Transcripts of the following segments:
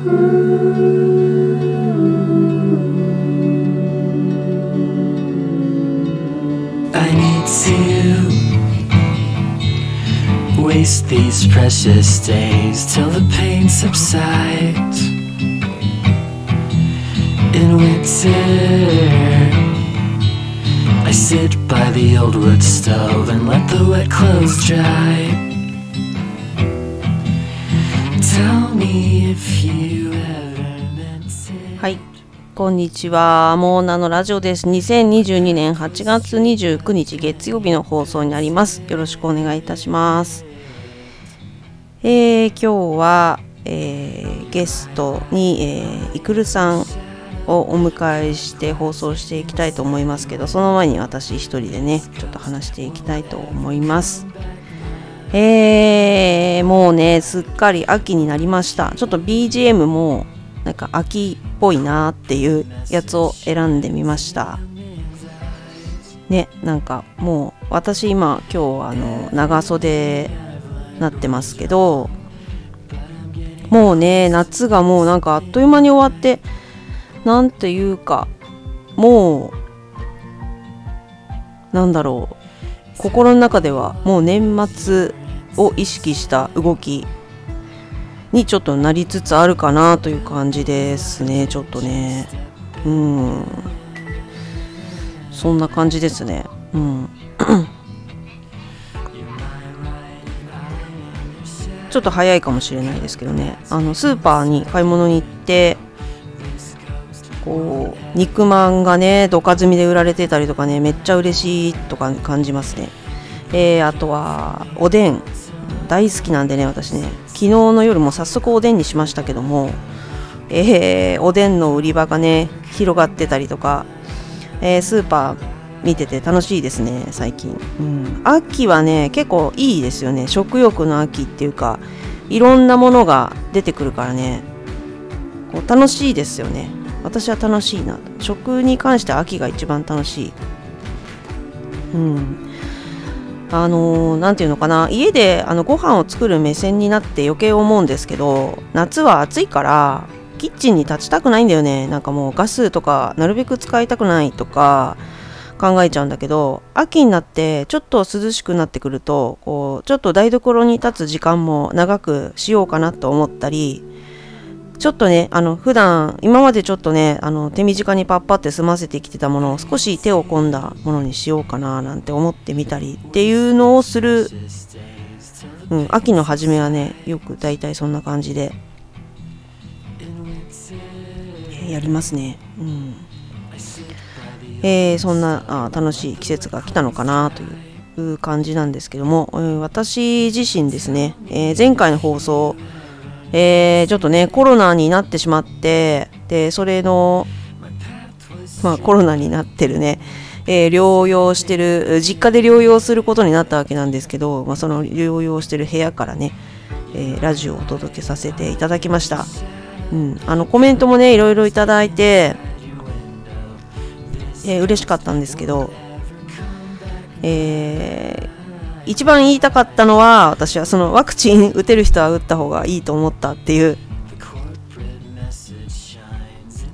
I need to waste these precious days till the pain subsides. In winter, I sit by the old wood stove and let the wet clothes dry. はい、こんにちは。モーナのラジオです。2022年8月29日月曜日の放送になります。よろしくお願いいたします。えー今日は、えーゲストに、えーイクルさんをお迎えして放送していきたいと思いますけど、その前に私一人でね、ちょっと話していきたいと思います。えー、もうね、すっかり秋になりました。ちょっと BGM もなんか秋っぽいなっていうやつを選んでみました。ね、なんかもう私今今日あの長袖なってますけど、もうね、夏がもうなんかあっという間に終わって、なんていうか、もう、なんだろう、心の中ではもう年末を意識した動きにちょっとなりつつあるかなという感じですね。ちょっとね。うん。そんな感じですね。うん。ちょっと早いかもしれないですけどね。あのスーパーに買い物に行ってこう肉まんがねどか積みで売られてたりとかねめっちゃ嬉しいとか感じますね。えー、あとはおでん。大好きなんでね私ね。昨日の夜も早速おでんにしましたけどもえー、おでんの売り場がね広がってたりとか、えースーパー見てて楽しいですね最近、うん、秋はね結構いいですよね。食欲の秋っていうかいろんなものが出てくるからね。こう楽しいですよね。私は楽しいな食に関しては秋が一番楽しい。うん。あのーていうのかな家であのご飯を作る目線になって余計思うんですけど夏は暑いからキッチンに立ちたくないんだよね。なんかもうガスとかなるべく使いたくないとか考えちゃうんだけど秋になってちょっと涼しくなってくるとこうちょっと台所に立つ時間も長くしようかなと思ったりちょっとね、あの、普段、今までちょっとね、あの、手短にパッパって済ませてきてたものを少し手を込んだものにしようかななんて思ってみたりっていうのをする、うん、秋の初めはね、よく大体そんな感じで、やりますね。うん。えーそんなあ楽しい季節が来たのかなという感じなんですけども、私自身ですね、えー前回の放送、えーちょっとねコロナになってしまってでそれのまあコロナになってるね、えー療養してる実家で療養することになったわけなんですけど、まあ、その療養してる部屋からね、えーラジオをお届けさせていただきました、うん、あのコメントもねいろいろいただいて、えー嬉しかったんですけど、えー一番言いたかったのは私はそのワクチン打てる人は打った方がいいと思ったっていう。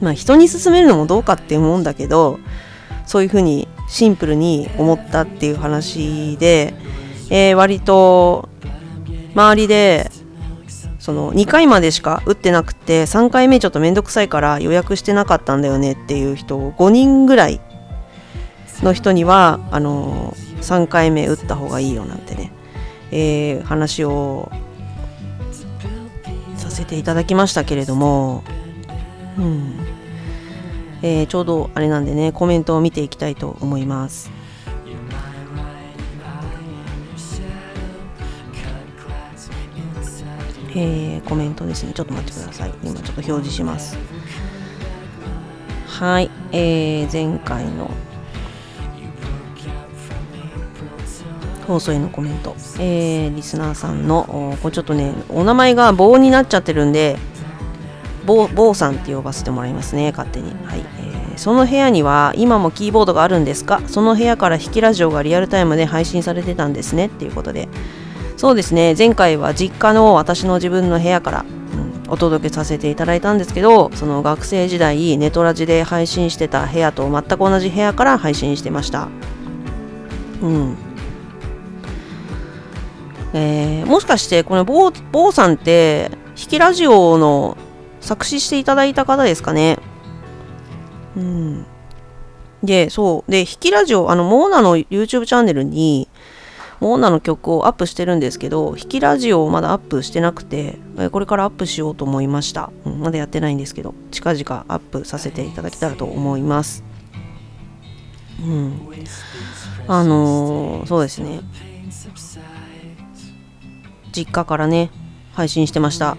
まあ人に勧めるのもどうかって思うんだけどそういうふうにシンプルに思ったっていう話で、えー割と周りでその2回までしか打ってなくて3回目ちょっとめんどくさいから予約してなかったんだよねっていう人5人ぐらいの人にはあのー3回目打った方がいいよなんてね、えー話をさせていただきましたけれども、うん。えーちょうどあれなんでねコメントを見ていきたいと思います。えーコメントですね。ちょっと待ってください。今ちょっと表示します。はい、えー前回の放送へのコメント、えーリスナーさんのこれちょっとねお名前が棒になっちゃってるんで棒棒さんって呼ばせてもらいますね勝手に。はい、えーその部屋には今もキーボードがあるんですか？その部屋から弾きラジオがリアルタイムで配信されてたんですねっていうことで。そうですね。前回は実家の私の自分の部屋から、うんお届けさせていただいたんですけどその学生時代ネトラジで配信してた部屋と全く同じ部屋から配信してました。うん。えー、もしかしてこの坊さんって弾きラジオの作詞していただいた方ですかね？うんでそうで弾きラジオあのモーナの YouTube チャンネルにモーナの曲をアップしてるんですけど、弾きラジオをまだアップしてなくて、これからアップしようと思いました。うん、まだやってないんですけど、近々アップさせていただけたらと思います。うん。あのー、そうですね。実家からね、配信してました。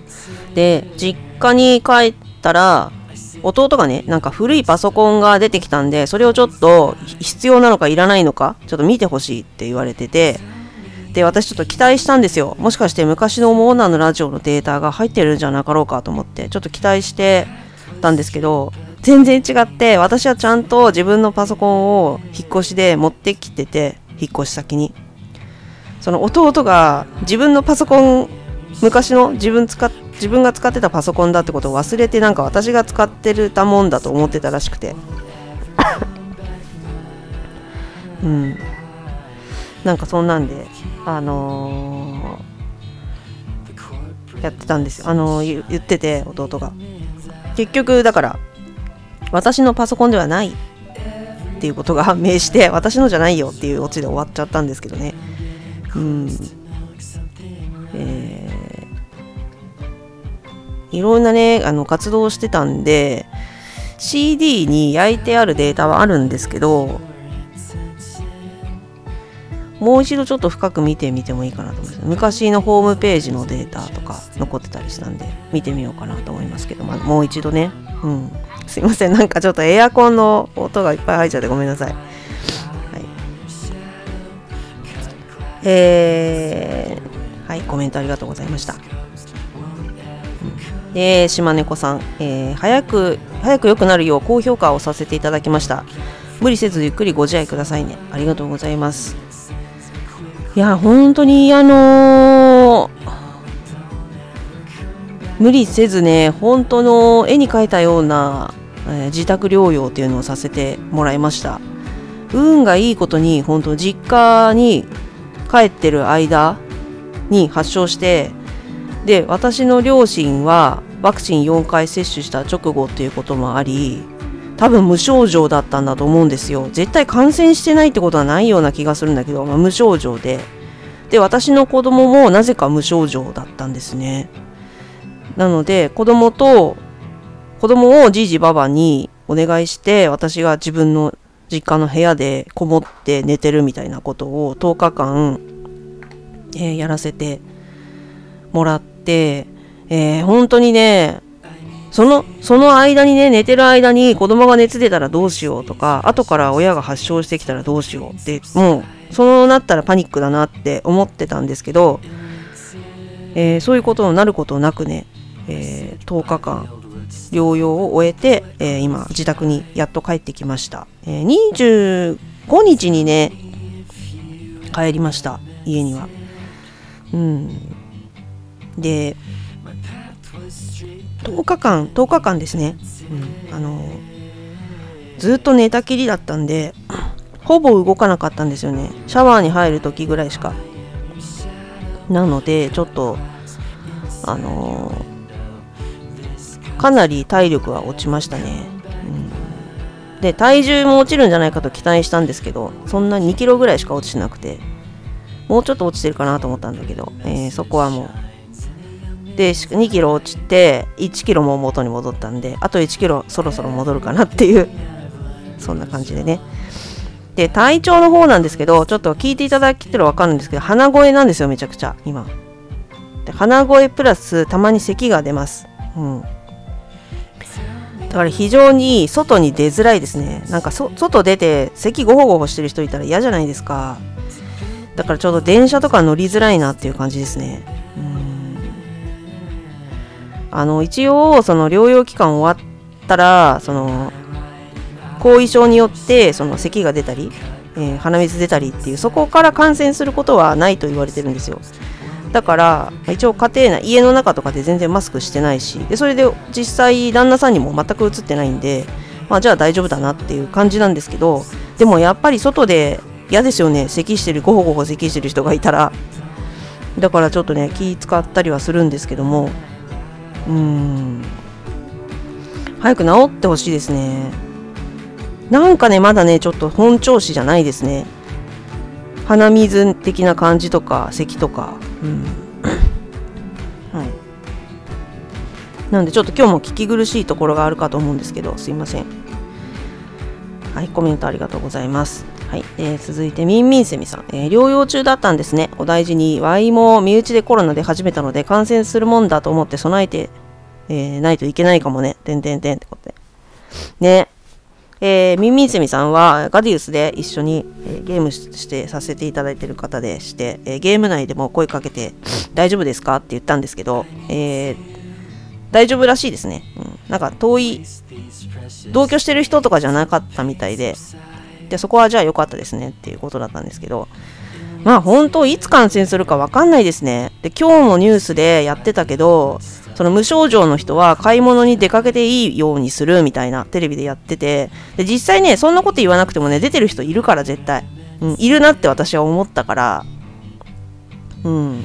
で、実家に帰ったら、弟がね、なんか古いパソコンが出てきたんで、それをちょっと必要なのかいらないのか、ちょっと見てほしいって言われてて、で、私ちょっと期待したんですよ。もしかして昔のモーナーのラジオのデータが入ってるんじゃなかろうかと思って、ちょっと期待してたんですけど、全然違って、私はちゃんと自分のパソコンを引っ越しで持ってきてて、引っ越し先に。その弟が自分のパソコン、昔の自分使っ自分が使ってたパソコンだってことを忘れてなんか私が使ってるたもんだと思ってたらしくて。うん。なんかそんなんであのー、やってたんですよ。あのー、言ってて弟が。結局だから私のパソコンではないっていうことが判明して私のじゃないよっていうオチで終わっちゃったんですけどねうんえいろんなね、あの活動をしてたんで、CD に焼いてあるデータはあるんですけど、もう一度ちょっと深く見てみてもいいかなと思います。昔のホームページのデータとか残ってたりしたんで、見てみようかなと思いますけど、まあ、もう一度ね。うん。すいません。なんかちょっとエアコンの音がいっぱい入っちゃってごめんなさい。えー、はい、コメントありがとうございました。で島猫さん、えー、早く早く良くなるよう高評価をさせていただきました。無理せずゆっくりご自愛くださいね。ありがとうございます。いや本当にあのー、無理せずね本当の絵に描いたような、えー、自宅療養っていうのをさせてもらいました。運がいいことに本当実家に帰ってる間に発症してで私の両親はワクチン4回接種した直後っていうこともあり多分無症状だったんだと思うんですよ。絶対感染してないってことはないような気がするんだけど、まあ、無症状で。で私の子供もなぜか無症状だったんですね。なので子供と子供をじいじばばにお願いして私が自分の実家の部屋でこもって寝てるみたいなことを10日間、えー、やらせてもらってえー、本当にね、その、その間にね、寝てる間に子供が熱出たらどうしようとか、後から親が発症してきたらどうしようって、もう、そうなったらパニックだなって思ってたんですけど、えー、そういうことになることなくね、えー、10日間療養を終えて、えー、今自宅にやっと帰ってきました、え25日にね帰りました家には。うん。で10日間10日間ですね、うん、あのずっと寝たきりだったんでほぼ動かなかったんですよね。シャワーに入る時ぐらいしか。なのでちょっとあのー、かなり体力は落ちましたね、うん、で体重も落ちるんじゃないかと期待したんですけどそんな2キロぐらいしか落ちてなくてもうちょっと落ちてるかなと思ったんだけど、えー、そこはもう。で2キロ落ちて1キロも元に戻ったんであと1キロそろそろ戻るかなっていうそんな感じでね。で体調の方なんですけどちょっと聞いていただけたら分かるんですけど鼻声なんですよめちゃくちゃ今。で鼻声プラスたまに咳が出ます。うん。だから非常に外に出づらいですね。なんか外出て咳ゴホゴホしてる人いたら嫌じゃないですか。だからちょうど電車とか乗りづらいなっていう感じですね。あの一応その療養期間終わったらその後遺症によってその咳が出たり、えー、鼻水出たりっていうそこから感染することはないと言われてるんですよ。だから一応家庭内家の中とかで全然マスクしてないしでそれで実際旦那さんにも全く映ってないんで、まあ、じゃあ大丈夫だなっていう感じなんですけどでもやっぱり外で嫌ですよね。咳してるごほごほ咳してる人がいたら。だからちょっとね気使ったりはするんですけども。うーん。早く治ってほしいですね。なんかねまだねちょっと本調子じゃないですね。鼻水的な感じとか咳とか。うん。はい。なのでちょっと今日も聞き苦しいところがあるかと思うんですけどすいません。はいコメントありがとうございます。はい、えー、続いてみんみんせみさん、えー、療養中だったんですね。お大事に。ワイも身内でコロナで始めたので感染するもんだと思って備えて、えー、ないといけないかもね。てんてんてんってことで。ね。えー、ミンミンセミさんはガディウスで一緒に、えー、ゲームしてさせていただいてる方でして、えー、ゲーム内でも声かけて大丈夫ですかって言ったんですけど、え、大丈夫らしいですね、うん、なんか遠い同居してる人とかじゃなかったみたいででそこはじゃあ良かったですねっていうことだったんですけどまあ本当いつ感染するか分かんないですね。で今日もニュースでやってたけどその無症状の人は買い物に出かけていいようにするみたいなテレビでやってて。で実際ねそんなこと言わなくてもね出てる人いるから絶対、うん、いるなって私は思ったから。うん。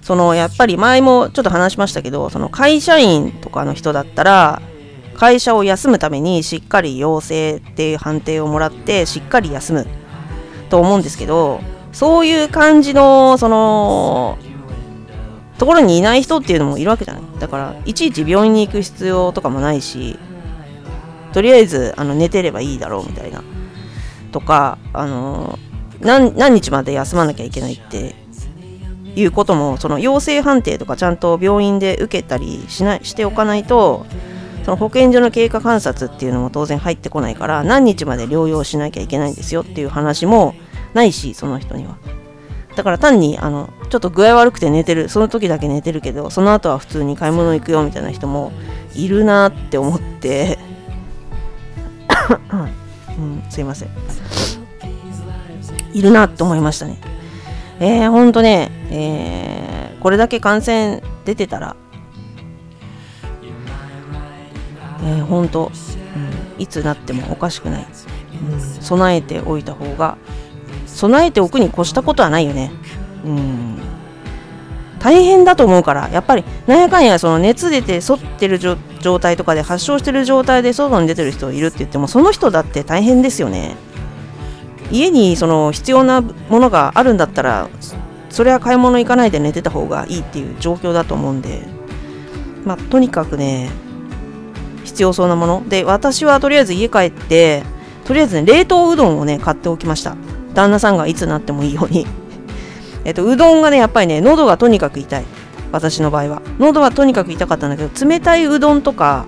そのやっぱり前もちょっと話しましたけどその会社員とかの人だったら会社を休むためにしっかり陽性っていう判定をもらってしっかり休むと思うんですけどそういう感じのそのところにいない人っていうのもいるわけじゃない。だからいちいち病院に行く必要とかもないしとりあえずあの寝てればいいだろうみたいな。とかあの何日まで休まなきゃいけないっていうこともその陽性判定とかちゃんと病院で受けたりしないしておかないとその保健所の経過観察っていうのも当然入ってこないから何日まで療養しなきゃいけないんですよっていう話もないしその人には。だから単にあのちょっと具合悪くて寝てるその時だけ寝てるけどその後は普通に買い物行くよみたいな人もいるなって思って。うん、すいません。いるなって思いましたね。えー、ほんとね、えー、これだけ感染出てたらえー、ほんと、うん、いつなってもおかしくない、うん、備えておいた方が備えておくに越したことはないよね。うん。大変だと思うから、やっぱり、なんやかんや、その熱出て、反ってる状態とかで、発症してる状態で外に出てる人いるって言っても、その人だって大変ですよね。家にその必要なものがあるんだったら、それは買い物行かないで寝てた方がいいっていう状況だと思うんで、まあ、とにかくね、必要そうなもの。で、私はとりあえず家帰って、とりあえずね、冷凍うどんをね、買っておきました。旦那さんがいつなってもいいように。えっとうどんがねやっぱりね喉がとにかく痛い。私の場合は。喉はとにかく痛かったんだけど冷たいうどんとか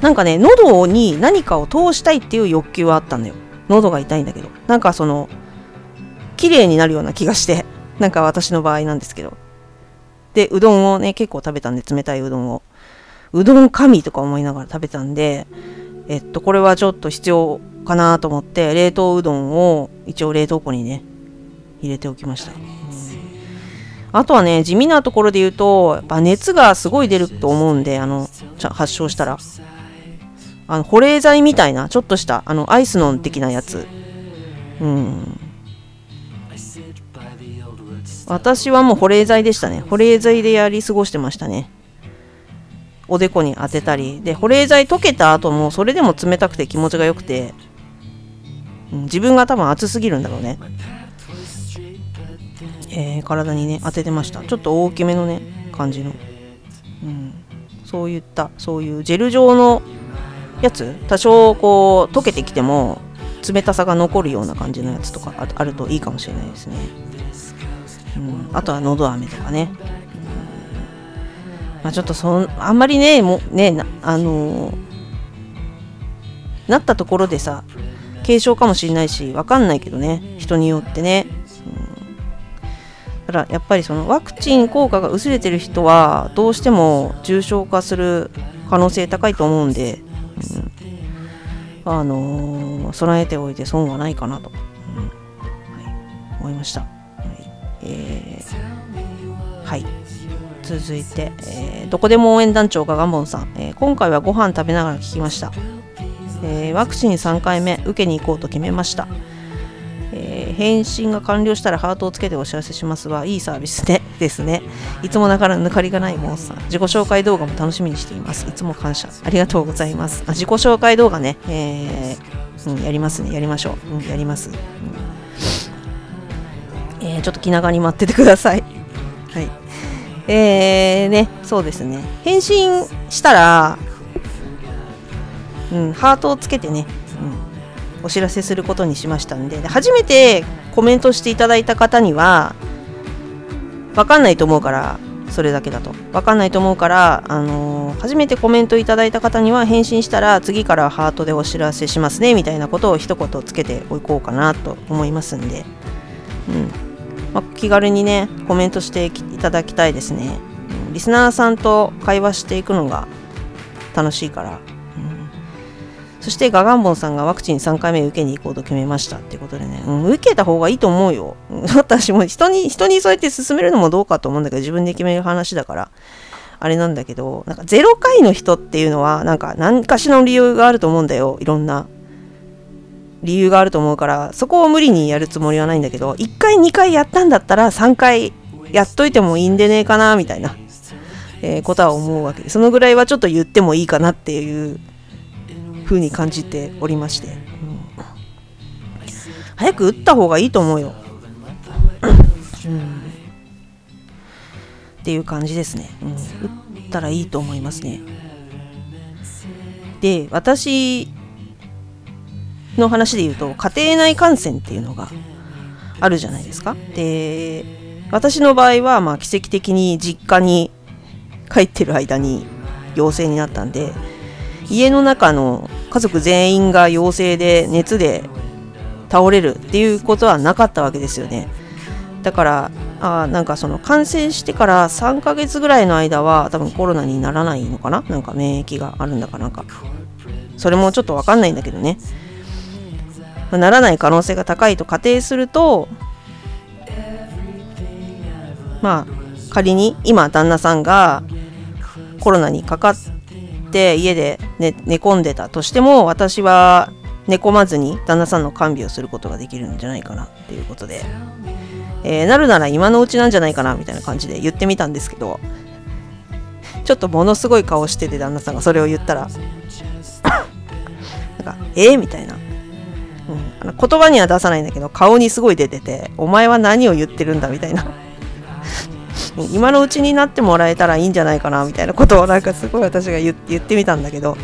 なんかね喉に何かを通したいっていう欲求はあったんだよ。喉が痛いんだけど。なんかその綺麗になるような気がして。なんか私の場合なんですけど。でうどんをね結構食べたんで冷たいうどんを。うどん神とか思いながら食べたんでえっとこれはちょっと必要かなと思って冷凍うどんを一応冷凍庫にね入れておきました、うん、あとはね地味なところで言うとやっぱ熱がすごい出ると思うんであの発症したら。あの保冷剤みたいなちょっとしたあのアイスノン的なやつ。うん。私はもう保冷剤でしたね。保冷剤でやり過ごしてましたね。おでこに当てたり。で保冷剤溶けた後もそれでも冷たくて気持ちが良くて自分が多分暑すぎるんだろうね、えー、体にね当ててました。ちょっと大きめのね感じの、うん、そういったそういうジェル状のやつ？多少こう溶けてきても冷たさが残るような感じのやつとかあるといいかもしれないですね、うん、あとはのど飴とかね、まあ、ちょっとそんあんまりねもねあのー、なったところでさ軽症かもしれないし分かんないけどね。人によってね、うん、だからやっぱりそのワクチン効果が薄れてる人はどうしても重症化する可能性高いと思うんで、うん、あのー、備えておいて損はないかなと、うん。はい、思いました、はい。えーはい。続いて、えーどこでも応援団長ガガンボンさん、えー今回はご飯食べながら聞きました、えーワクチン3回目受けに行こうと決めました、えー返信が完了したらハートをつけてお知らせしますはいいサービスねですね。いつもながら抜かりがないモンスター自己紹介動画も楽しみにしています。いつも感謝。ありがとうございます。あ自己紹介動画ね、えーうん、やりますね。やりましょう、うん、やります、うん。えちょっと気長に待っててください。はい。えー、ねそうですね。返信したらうん、ハートをつけてね、うん、お知らせすることにしましたんで。で初めてコメントしていただいた方には分かんないと思うからそれだけだと。分かんないと思うから、あのー初めてコメントいただいた方には返信したら次からハートでお知らせしますねみたいなことを一言つけておこうかなと思いますんで、うん。まあ、気軽にねコメントしていただきたいですね、リスナーさんと会話していくのが楽しいから。そしてガガンボンさんがワクチン3回目受けに行こうと決めましたってことでね、うん、受けた方がいいと思うよ。私も人に、人にそうやって進めるのもどうかと思うんだけど、自分で決める話だから、あれなんだけど、なんか0回の人っていうのは、なんか何かしらの理由があると思うんだよ。いろんな理由があると思うから、そこを無理にやるつもりはないんだけど、1回、2回やったんだったら3回やっといてもいいんでねえかな、みたいな、えーことは思うわけで、そのぐらいはちょっと言ってもいいかなっていう風に感じておりまして、うん。早く打った方がいいと思うよ、うん。っていう感じですね、うん、打ったらいいと思いますね。で私の話で言うと家庭内感染っていうのがあるじゃないですか。で私の場合はまあ奇跡的に実家に帰ってる間に陽性になったんで家の中の家族全員が陽性で熱で倒れるっていうことはなかったわけですよね。だからあなんかその感染してから3ヶ月ぐらいの間は多分コロナにならないのかな？なんか免疫があるんだかなんか。それもちょっとわかんないんだけどね。まならない可能性が高いと仮定するとまあ仮に今旦那さんがコロナにかかって家で寝寝込んでたとしても私は寝込まずに旦那さんの看病をすることができるんじゃないかなっていうことで、えーなるなら今のうちなんじゃないかなみたいな感じで言ってみたんですけどちょっとものすごい顔してて旦那さんがそれを言ったら なんか「えーみたいな、うん、あの言葉には出さないんだけど顔にすごい出てて「お前は何を言ってるんだ」みたいな。今のうちになってもらえたらいいんじゃないかなみたいなことをなんかすごい私が言ってみたんだけど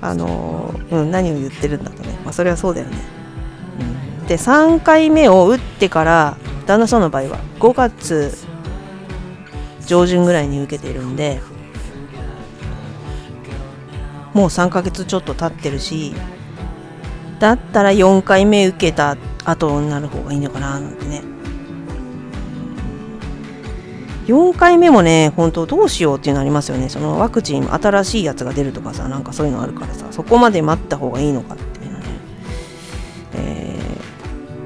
あのうん、何を言ってるんだとね、まあ、それはそうだよね、うん、で3回目を打ってから旦那さんの場合は5月上旬ぐらいに受けてるんでもう3ヶ月ちょっと経ってるしだったら4回目受けた後になる方がいいのかななんてね。4回目もね、本当どうしようっていうのありますよね。そのワクチン新しいやつが出るとかさ、なんかそういうのあるからさ、そこまで待った方がいいのかっていうのね、え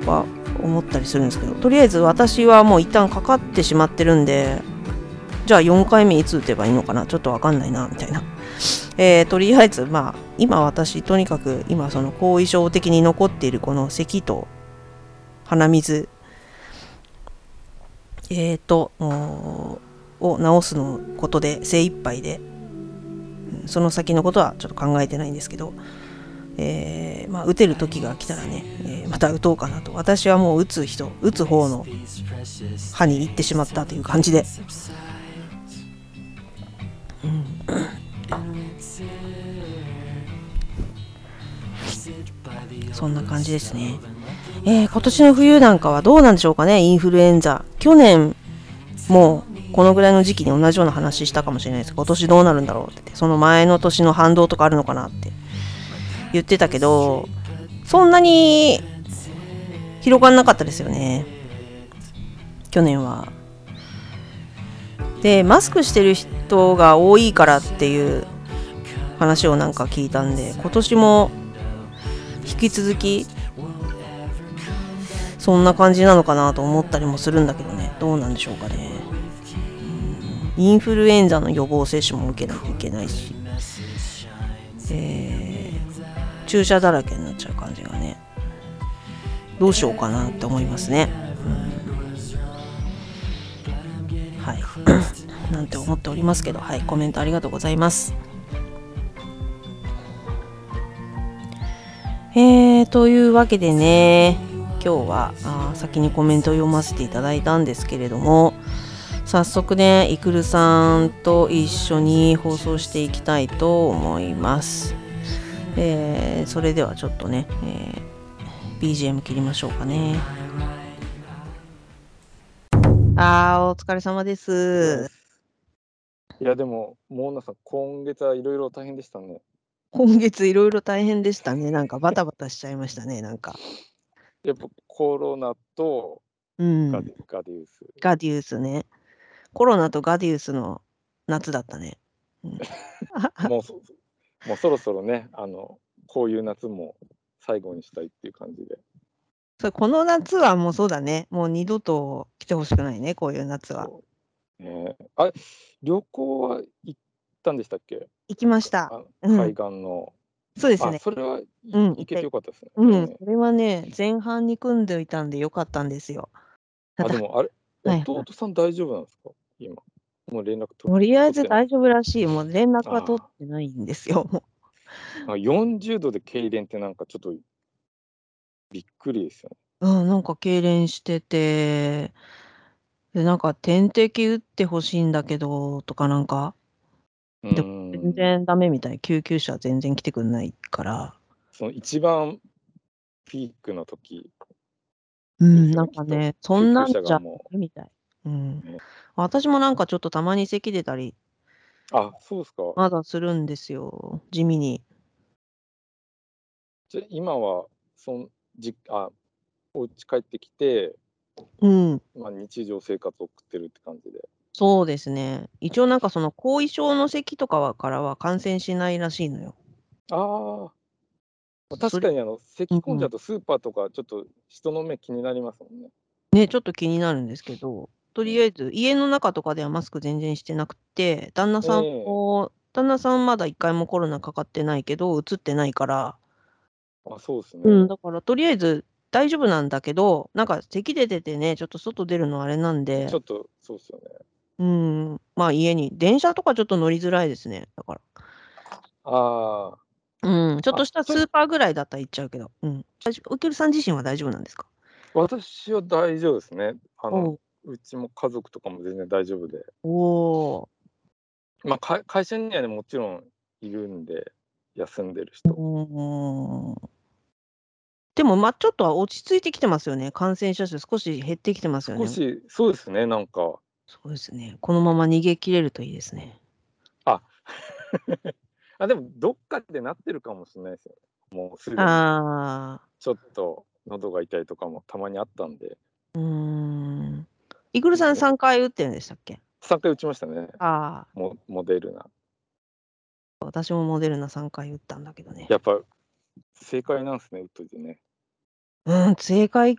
ーは思ったりするんですけど、とりあえず私はもう一旦かかってしまってるんで、じゃあ4回目いつ打てばいいのかな、ちょっとわかんないな、みたいな。えーとりあえず、まあ、今私、とにかく今、その後遺症的に残っているこの咳と鼻水えーと、おーを治すのことで精一杯で、うんその先のことはちょっと考えてないんですけど、えーまあ、打てる時が来たらね、えーまた打とうかなと。私はもう打つ人、打つ方の歯に行ってしまったという感じで。うんそんな感じですね。えー今年の冬なんかはどうなんでしょうかね、インフルエンザ。去年もこのぐらいの時期に同じような話したかもしれないです。今年どうなるんだろうって。その前の年の反動とかあるのかなって言ってたけど、そんなに広がんなかったですよね。去年は。で、マスクしてる人が多いからっていう話をなんか聞いたんで、今年も引き続きそんな感じなのかなと思ったりもするんだけどねどうなんでしょうかね。インフルエンザの予防接種も受けないといけないし、えー注射だらけになっちゃう感じがね、どうしようかなって思いますね。うんはい。なんて思っておりますけど、はい、コメントありがとうございます。えー、というわけでね、今日はあー先にコメントを読ませていただいたんですけれども、早速ね、いくるさんと一緒に放送していきたいと思います。えーそれではちょっとね、えー BGM 切りましょうかね。あー、お疲れ様です。いやでも、モーナさん、今月はいろいろ大変でしたね。今月いろいろ大変でしたね。なんかバタバタしちゃいましたね、なんか。やっぱコロナとうん。ガデ,、ガディウス。ガディウスね。コロナとガディウスの夏だったね。うん もうそもうそろそろね、あのこういう夏も最後にしたいっていう感じで。それこの夏はもうそうだね。もう二度と来てほしくないね、こういう夏は。ねえあれ、旅行は行ったんでしたっけ？行きました。海岸の。あ、そうですね。それは、うん行けてよかったですね。うん、ねそれはね、前半に組んでおいたんでよかったんですよ。たあ、だでもあれ、はい弟さん大丈夫なんですか？今。もう連絡取とりあえず大丈夫らしい。もう連絡は取ってないんですよ。もあ40度で痙攣ってなんかちょっとびっくりですよね。ううん、なんか痙攣してて、で、なんか点滴打ってほしいんだけど、とかなんか、でうん全然ダメみたい。救急車全然来てくんないから。その一番ピークの時うん、なんかね、そんなんじゃみたい。うんね。私もなんかちょっとたまに咳出たり、あそうですかまだするんですよ。地味に。じゃ今はそんじあお家帰ってきて、うん。まあ、日常生活を送ってるって感じでそうですね。一応なんかその後遺症の咳とかはからは感染しないらしいのよ。ああ確かにあの咳込んじゃうとスーパーとかちょっと人の目気になりますもんね。ね、ちょっと気になるんですけど、とりあえず家の中とかではマスク全然してなくて、旦那さんええも、旦那さんまだ一回もコロナかかってないけど、移ってないから、あそうですね。うん、だからとりあえず大丈夫なんだけど、なんか咳出ててね、ちょっと外出るのあれなんでちょ、っとそうですよね。うん、まあ家に、電車とかちょっと乗りづらいですね。だから。ああうん、ちょっとしたスーパーぐらいだったら行っちゃうけど、うん。大丈夫？ウケルさん自身は大丈夫なんですか？私は大丈夫ですね。あおのううちも家族とかも全然大丈夫で。おーまあ、か会社にはねもちろんいるんで休んでる人。でも、まあ、ちょっとは落ち着いてきてますよね。感染者数少し減ってきてますよね。少しそうですねなんかそうですね。このまま逃げ切れるといいですね。あ でもどっかでなってるかもしれないですよね。もうすでにあちょっと喉が痛いとかもたまにあったんであ、うーん。イグルさん3回打ってるんでしたっけ？3回打ちましたねああ、モモデルナ。私もモデルナ3回打ったんだけどね。やっぱ正解なんですね打っといてね。うん、正解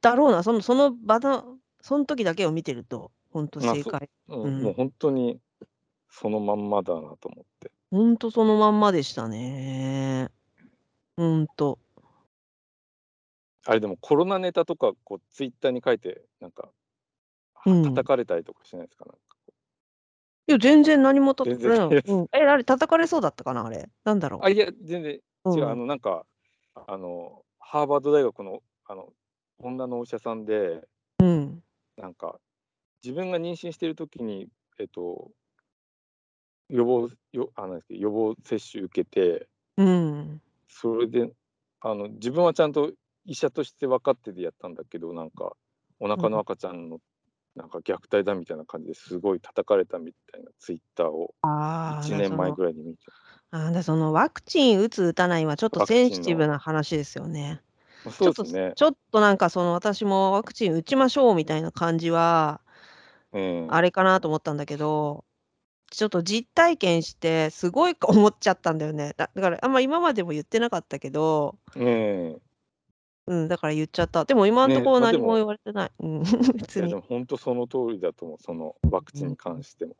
だろうな。その、その場の、その時だけを見てると、本当まあ正解。うんうんもう本当にそのまんまだなと思って。本当そのまんまでしたね。本当。あれでもコロナネタとかこうツイッターに書いてなんか、うん叩かれたりとかしないですかなんかいや、全然何も叩かれない。うん、え、あれ、叩かれそうだったかな、あれ？なんだろう。あいや全然うん違う、あのなんかあのハーバード大学のあの女のお医者さんでうん。なんか自分が妊娠している時にえっと予防よあなんですけど予防接種受けてうん。それであの自分はちゃんと医者として分かっててやったんだけどなんかお腹の赤ちゃんのなんか虐待だみたいな感じですごい叩かれたみたいなツイッターをああ、1年前ぐらいに見てあーだそのワクチン打つ打たないはちょっとセンシティブな話ですよね。そうですね。ちょっとなんかその私もワクチン打ちましょうみたいな感じはうんあれかなと思ったんだけど、ちょっと実体験してすごい思っちゃったんだよね。だだからあんま今までも言ってなかったけど、ねうん、だから言っちゃった。でも今んとね、ま、でこ何もも言われてない。うん、別いや、でに。もほんとその通りだと思う。そのワクチンに関しても。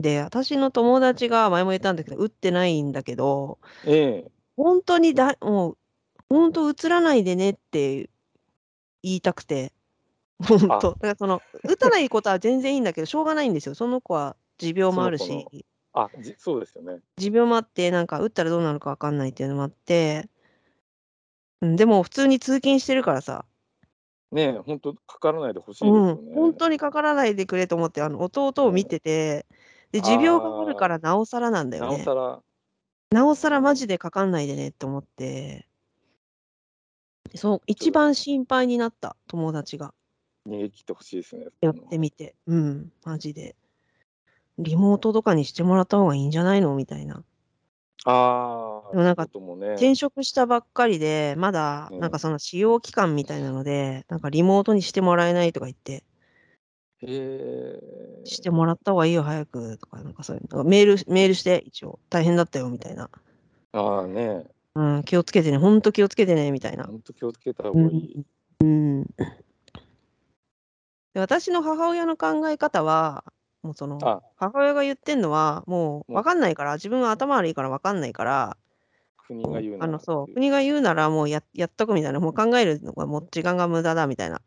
で、私の友達が前も言ったんだけど、打ってないんだけど、ええ。ほんとにだもう、ほんとうつらないでねって言いたくて。ほんあ。と。だからその、打たないことは全然いいんだけど、しょうがないんですよ。その子は持病そもあるし。あ、じそうですよね。持病もあって、なんか打ったらどうなるかわかんないっていうのもあって。うん、でも普通に通勤してるからさ。ね、ほんとかからないで欲しいですうん、よね。ほんとにかからないでくれと思って、あの、弟を見てて、で、持病があるからなおさらなんだよなおね。さら。なおさらマジでかかんないでねって思って。そう、一番心配になった、友達が。逃げ切って欲しいですね。やってみて。うん、マジで。リモートとかにしてもらった方がいいんじゃないのみたいな。ああ、でもなんかね。転職したばっかりで、まだうんなんかその試用期間みたいなので、なんかリモートにしてもらえないとか言って。へえ。してもらった方がいいよ、早くとか、なんかそういう、メールメールして、一応、大変だったよみたいな。ああ、ね。うん、気をつけてね、ほんと気をつけてねみたいな。ほんと気をつけた方うんがいい。うん。で、私の母親の考え方は、もうその、あ。母親が言ってんのは、もうもう分かんないから、自分は頭悪いから分かんないから、国が言うなあの、らってそう、いう。国が言うならもうややっとくみたいな、もう考えるのがもう時間が無駄だみたいな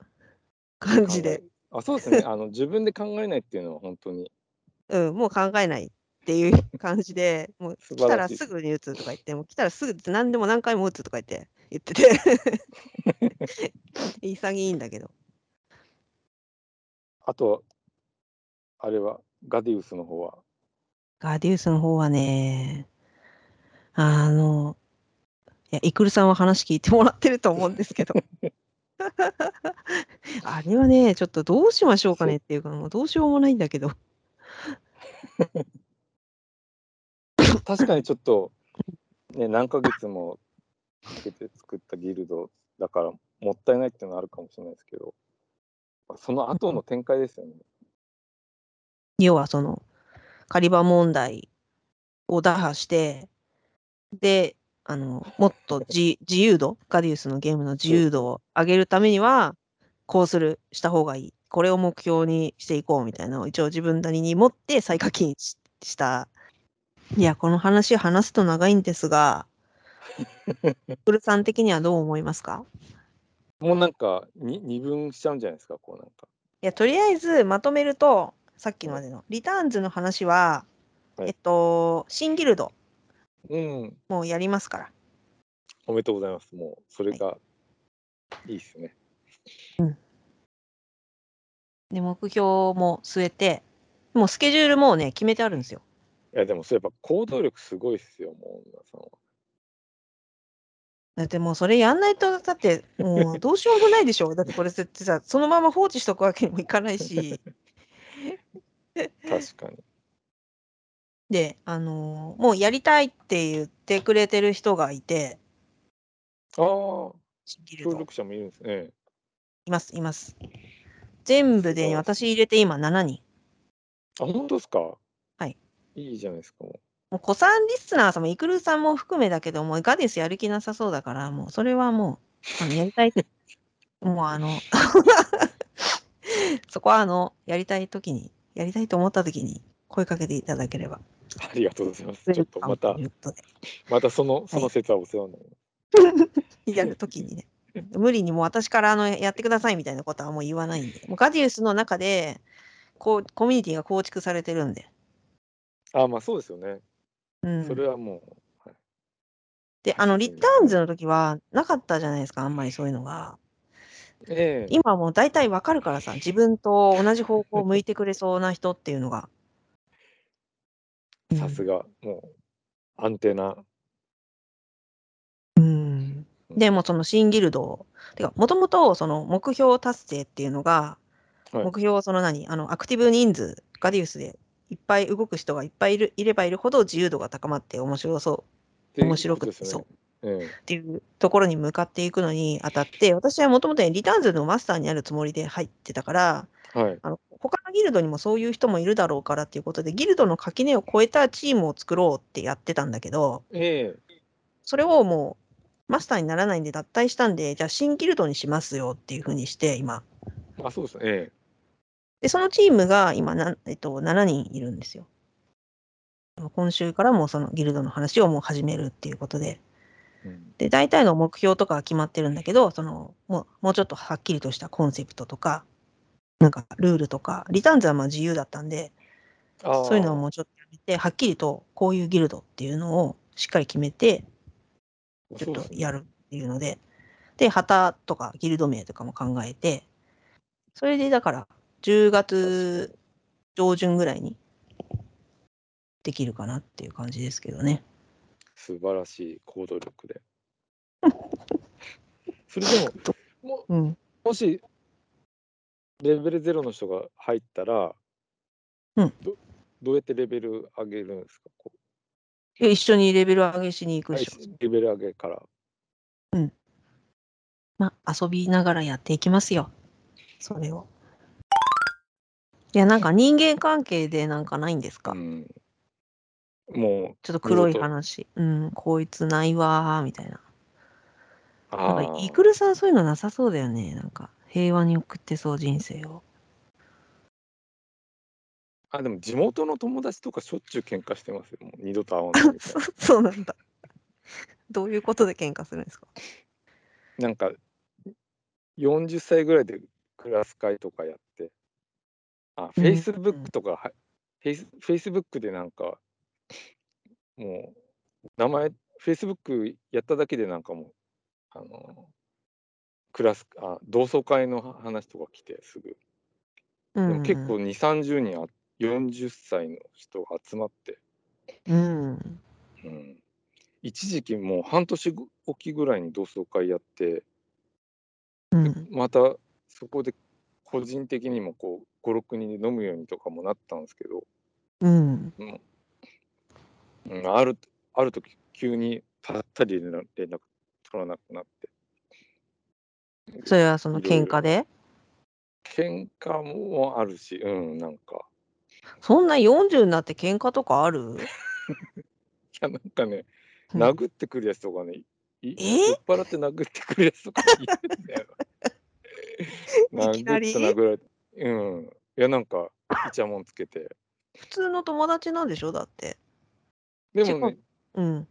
感じで。あ、そうですね。あの、自分で考えないっていうのはほんとに。うん、もう考えないっていう感じで、もう素来たら晴らしいすぐに打つとか言って、もう来たらすぐ何でも何回も打つとか言って言ってて。潔いんだけど。あと、あれは、ガディウスの方は？ガディウスの方はね、あの、いや、イクルさんは話聞いてもらってると思うんですけど。あれはね、ちょっとどうしましょうかねっていうか、もうどうしようもないんだけど。確かにちょっと、ね、何ヶ月もかけて作ったギルドだから、もったいないっていうのはあるかもしれないですけど、その後の展開ですよね。要はその、カリバ問題を打破して、で、あの、もっとじ 自由度、ガディウスのゲームの自由度を上げるためには、こうする、した方がいい。これを目標にしていこうみたいなのを一応自分なりに持って再課金しした。いや、この話話すと長いんですが、ウルさん的にはどう思いますか？もうなんか、に二分しちゃうんじゃないですか、こうなんか。いや、とりあえずまとめると、さっきまでのリターンズの話は、はいえっと、新ギルド、うん、もうやりますから。おめでとうございます。もう、それがいいですね。で、目標も据えて、もうスケジュールもうね、決めてあるんですよ。いや、でもそれやっぱ行動力すごいっすよ、もう、皆さんは。だってもうそれやんないと、だってもう どうしようもないでしょ。だってこれ絶対さ、そのまま放置しとくわけにもいかないし。確かに。で、あのーもうやりたいって言ってくれてる人がいて、ああ、協力者もいるんですね。います、います。全部で私入れて今7人。あ、本当ですか？はい。いいじゃないですか、もう。もう子さんリスナーさんもイクルさんも含めだけども、ガディスやる気なさそうだから、もうそれはもう、あのやりたい。もうあの、そこはあの、やりたいときに、やりたいと思ったときに声かけていただければ。ありがとうございます。ちょっとまたまたその、その説はお世話になります。やるときにね。無理にもう私からあのやってくださいみたいなことはもう言わないんで。もうガディウスの中でこうコミュニティが構築されてるんで。あまあそうですよね。うん、それはもう、はい、で、あの、リターンズの時はなかったじゃないですか、あんまりそういうのが。ええ今はもう大体わかるからさ、自分と同じ方向を向いてくれそうな人っていうのが。さすが、もう、アンテナ。うん。でもその新ギルドを、てか、もともとその目標達成っていうのが、はい目標その何あの、アクティブ人数、ガディウスでいっぱい動く人がいっぱいいるいればいるほど自由度が高まって面白そう面白くてそう。ええっていうところに向かっていくのにあたって、私はもともとリターンズのマスターになるつもりで入ってたから、はい。あの他のギルドにもそういう人もいるだろうからっていうことで、ギルドの垣根を越えたチームを作ろうってやってたんだけど、ええそれをもマスターにならないんで脱退したんで、じゃあ新ギルドにしますよっていうふうにして、今。あ、そうですね。えで、そのチームが今な、えっと、7人いるんですよ。今週からもうそのギルドの話をもう始めるっていうことで。で、大体の目標とかは決まってるんだけど、その、もう、もうちょっとはっきりとしたコンセプトとか、なんかルールとか、リターンズはまあ自由だったんで、そういうのをもうちょっとやめて、はっきりとこういうギルドっていうのをしっかり決めて、ちょっとやるっていうので、で、旗とかギルド名とかも考えて、それでだから、10月上旬ぐらいにできるかなっていう感じですけどね。素晴らしい行動力で。それでも、もうん。もし、レベルゼロの人が入ったら、うんどどうやってレベル上げるんですか？こで一緒にレベル上げしに行うくでしょ。レベル上げから。まあ、遊びながらやっていきますよ。それを。いや、なんか人間関係でなんかないんですか、うん、もちょっと黒い話。うん、こいつないわー、みたいな。う、なんあか、イクルさんそういうのなさそうだよね。なんか、平和に送ってそう、人生を。あ、でも地元の友達とかしょっちゅう喧嘩してますよ。もう二度と会わない そうそうなんだ。どういうことで喧嘩するんですか？な。なんか、40歳ぐらいでクラス会とかやって、あ、うん Facebook とかは、フェイス Facebook でなんか、もう、名前、Facebook やっただけでなんかもう、あの、クラス、あ、同窓会の話とか来てすぐ。うでん。も結構2、30人あ、40歳の人が集まって、うん。うん、一時期もう半年おきぐらいに同窓会やって、うん。またそこで個人的にもこう5、6人で飲むようにとかもなったんですけど、うん。うんうん、あるある時急にぱったり連絡取らなくなって。それはその喧嘩で？喧嘩もあるし、うん、なんか、そんな40になって喧嘩とかある？いや、なんかね、うん殴ってくるやつとかね、いえ？酔っ払って殴ってくるやつとかいるんだよ。いきなり殴られて。うん。いや、なんか、イチャモンつけて。普通の友達なんでしょ？だって。でもね、うん。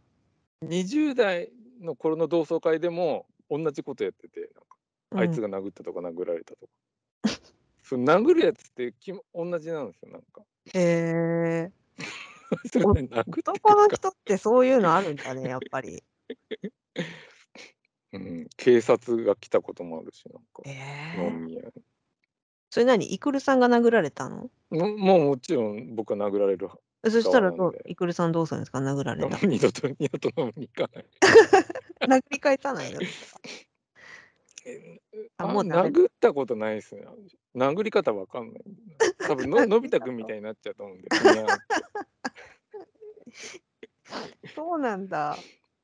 20代の頃の同窓会でも同じことやってて、なんかあいつが。が殴ったとか殴られたとか。その殴るやつってき同じなんですよ、なんか。へえ。それね殴ってく男の人ってそういうのあるんだね、やっぱり。うん、警察が来たこともあるし、なんか、え飲み屋にそれ何イクルさんが殴られたの？ももうもちろん僕は殴られる。そしたらどうイクルさんどうするんですか？殴られた。二度と二度と飲みに行かない。殴り返さないの？ああもう殴ったことないですね。殴り方わかんない。多分ののび太くんみたいになっちゃうと思うんで。そうなんだ。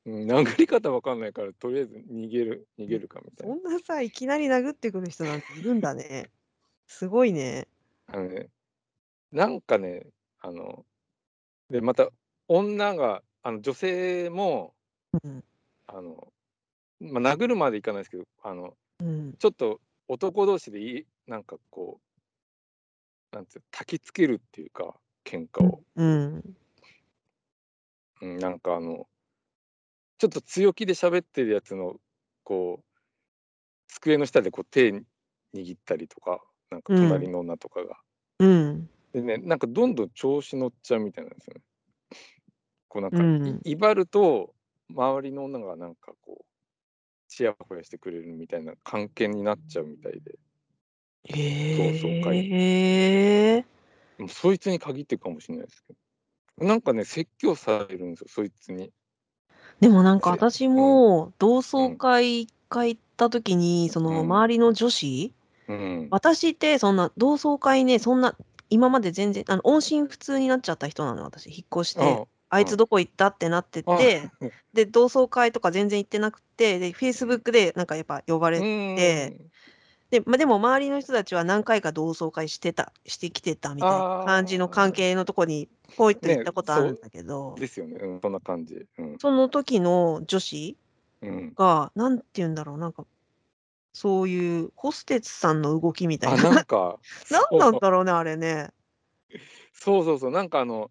うん殴り方わかんないから、とりあえず逃げる、逃げるかみたいそな。んなさ、いきなり殴ってくる人なんているんだね。すごいね。あのね、なんかね、あの、で、また女が、あの女性も、うん。あの、まあ、殴るまでいかないですけど、あの、うん。ちょっと男同士でいい、なんかこう、なんていうの焚きつけるっていうか、喧嘩を。うん。うん、なんかあの、ちょっと強気で喋ってるやつの、こう、机の下でこう手握ったりとか、なんか隣の女とかが。うん。でね、なんかどんどん調子乗っちゃうみたいなんですよね。こうなんか、うんい威張ると、周りの女がなんかこう、ちやほやしてくれるみたいな関係になっちゃうみたいで、へ同窓会え。もうそいつに限ってるかもしれないですけど、なんかね、説教されるんですよ、そいつに。でもなんかせ私も同窓会一回行った時に、そのうん周りの女子、うん。私ってそんな同窓会ね、そんな今まで全然、あの音信不通になっちゃった人なの、私。引っ越して。あいつどこ行ったってなってあて、で、同窓会とか全然行ってなくて、で、Facebook でなんかやっぱ呼ばれうて、んで、まあ、でも周りの人たちは何回か同窓会してた、してきてたみたいな感じの関係のとこに、ポイッと行ったことあるんだけど、ですよね、うん、そんな感じ。うん。その時の女子うん。が、なんて言うんだろう、なんか、そういうホステスさんの動きみたあ、いな。なんか、なんなんだろうね、あれね。そうそうそう、なんかあの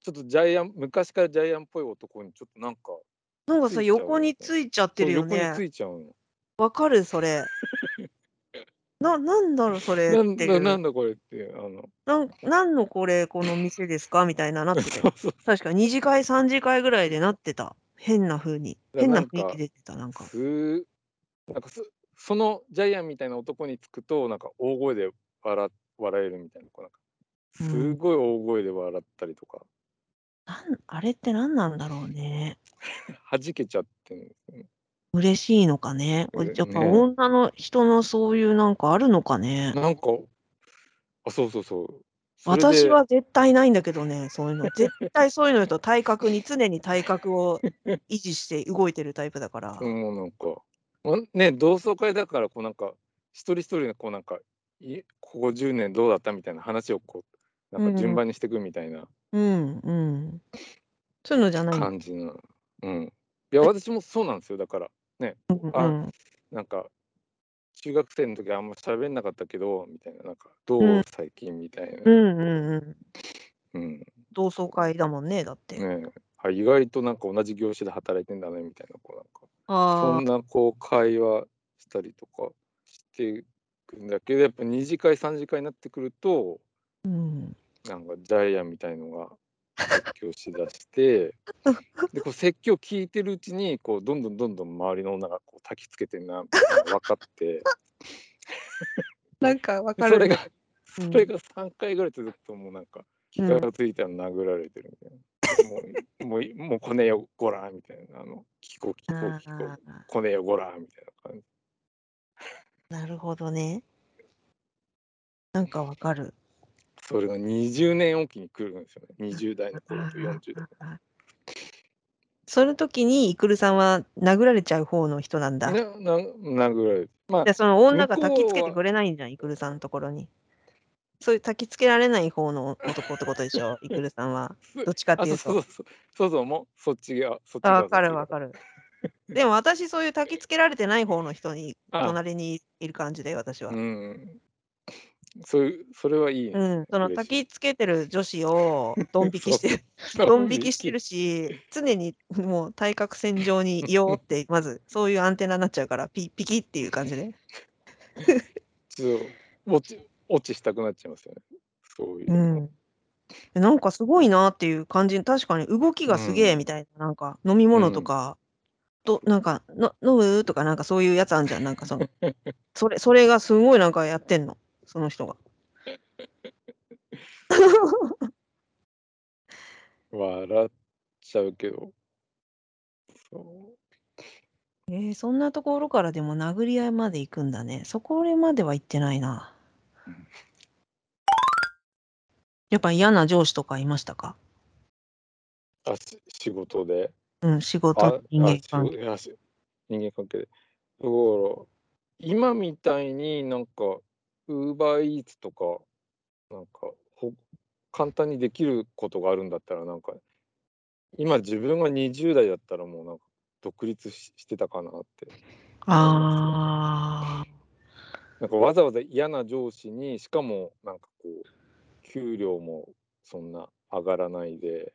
ちょっとジャイアン昔からジャイアンっぽい男にちょっとなんかなんかさ、ついちゃう横についちゃってるよね。横についちゃうの。わかる、それ。ななんだろう、それなんっていう。だなんだこれって、あのなんなんのこれ、この店ですか？みたいななってたよ。そうそう。確か2次会、3次会ぐらいでなってた。変な風に。だ変な雰囲気出てた、なんか。すなんかすそのジャイアンみたいな男につくと、なんか大声で笑笑えるみたいな、なんか、うん。すごい大声で笑ったりとか、なんあれって何なんだろうね。弾けちゃってるんですよね。嬉しいのかね。やっぱね。女の人のそういうなんかあるのかね。なんか、あ、そうそうそう。私は絶対ないんだけどね、そういうの。絶対そういうのと体格に常に体格を維持して動いてるタイプだから。も うなんか、ま、ね、同窓会だからこうなんか、一人一人がこうなんか、いここ10年どうだったみたいな話をこう、なんか順番にしていくみたいなうんうん。そういうのじゃない。感じのうん。いや、私もそうなんですよ、だから。ね、うんうあ、ん。なんか、中学生の時あんま喋んなかったけど、みたいな、なんか、どう、うん最近みたいな。うんうんうん。うん。同窓会だもんね、だって。ねえ、あ、意外となんか同じ業種で働いてんだねみたいな、こうなんか。そんなこう会話したりとかしていくんだけど、やっぱ2次会、3次会になってくると、うん。なんかジャイアンみたいのが説教しだして、で、こう説教聞いてるうちに、こうどんどんどんどん周りの女がこう焚きつけてんなみたいな分かって。なんかわで、かるね。それがうん。それが3回ぐらい続くともうなんか、気うん。が付いたら殴られてるみたいな。もう、もういもうこねよ、ごらんみたいな、あの、聞こう聞こうあ聞こう、あ。こねよ、ごらんみたいな感じ。なるほどね。なんかわかる。それが20年おきに来るんですよね。20代のあ頃と40代。ああ。その時にイクルさんは殴られちゃう方の人なんだ。なな殴られて。まじゃ、あ、その女向が焚きつけてくれないんじゃん、イクルさんのところに。そういう焚きつけられない方の男ってことでしょ、イクルさんは。すどっちかってあ、いうと。そうそうそう。そうそう、もうそっち側そっちあ、側わかる。わかる。でも私そういう焚きつけられてない方の人にあ、隣にいる感じで、私うは。ん。そういう、それはいいですうん、ね。その。焚きつけてる女子を ドン引きそうしてそう。ドン引き。してるし、常にもう対角線上にいようって、まずそういうアンテナになっちゃうから、ピピキっていう感じで。ちょっと、落ち落ちしたくなっちゃいますよね。そういうう。ん。え、なんかすごいなっていう感じ、確かに動きうがすげえみん。たいな、なんか飲みうん。物とか、となんか、の飲む？とかなんかそういうやつあんじゃん、なんかその、それそれがすごいなんかやってんの、その人が。笑っちゃうけど。そう。ええ、そんなところからでも殴り合いまで行くんだね。そこれまでは行ってないな。うん。やっぱ嫌な上司とかいましたか？あ、し仕事で。うん、仕事、あ、人間関係。人間関係で。だから、今みたいになんか、ウーバーイーツとか、なんか、ほ簡単にできることがあるんだったら、なんか、今自分が20代だったらもうなんか、独立ししてたかなって。ああ。なんかわざわざ嫌な上司に、しかもなんかこう、給料もそんな上がらないで、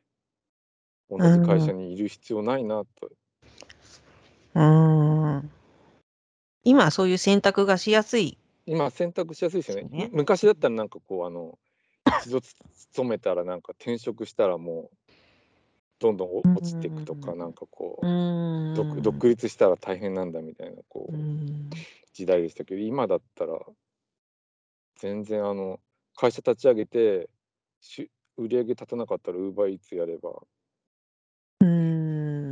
同うじ会社ん。にいる必要ないなと。うーん。今はそういう選択がしやすい今選択しやすいですよね。むね。昔だったらなんかこうあの、一度つ勤めたらなんか転職したらもう、どんどん落ちてくとか、ん。なんかこうう、独立したら大変なんだみたいなうこう、ん。時代でしたけど、今だったら、全然あの、会社立ち上げて、し売り上げ立たなかったらウーバーイーツやればうー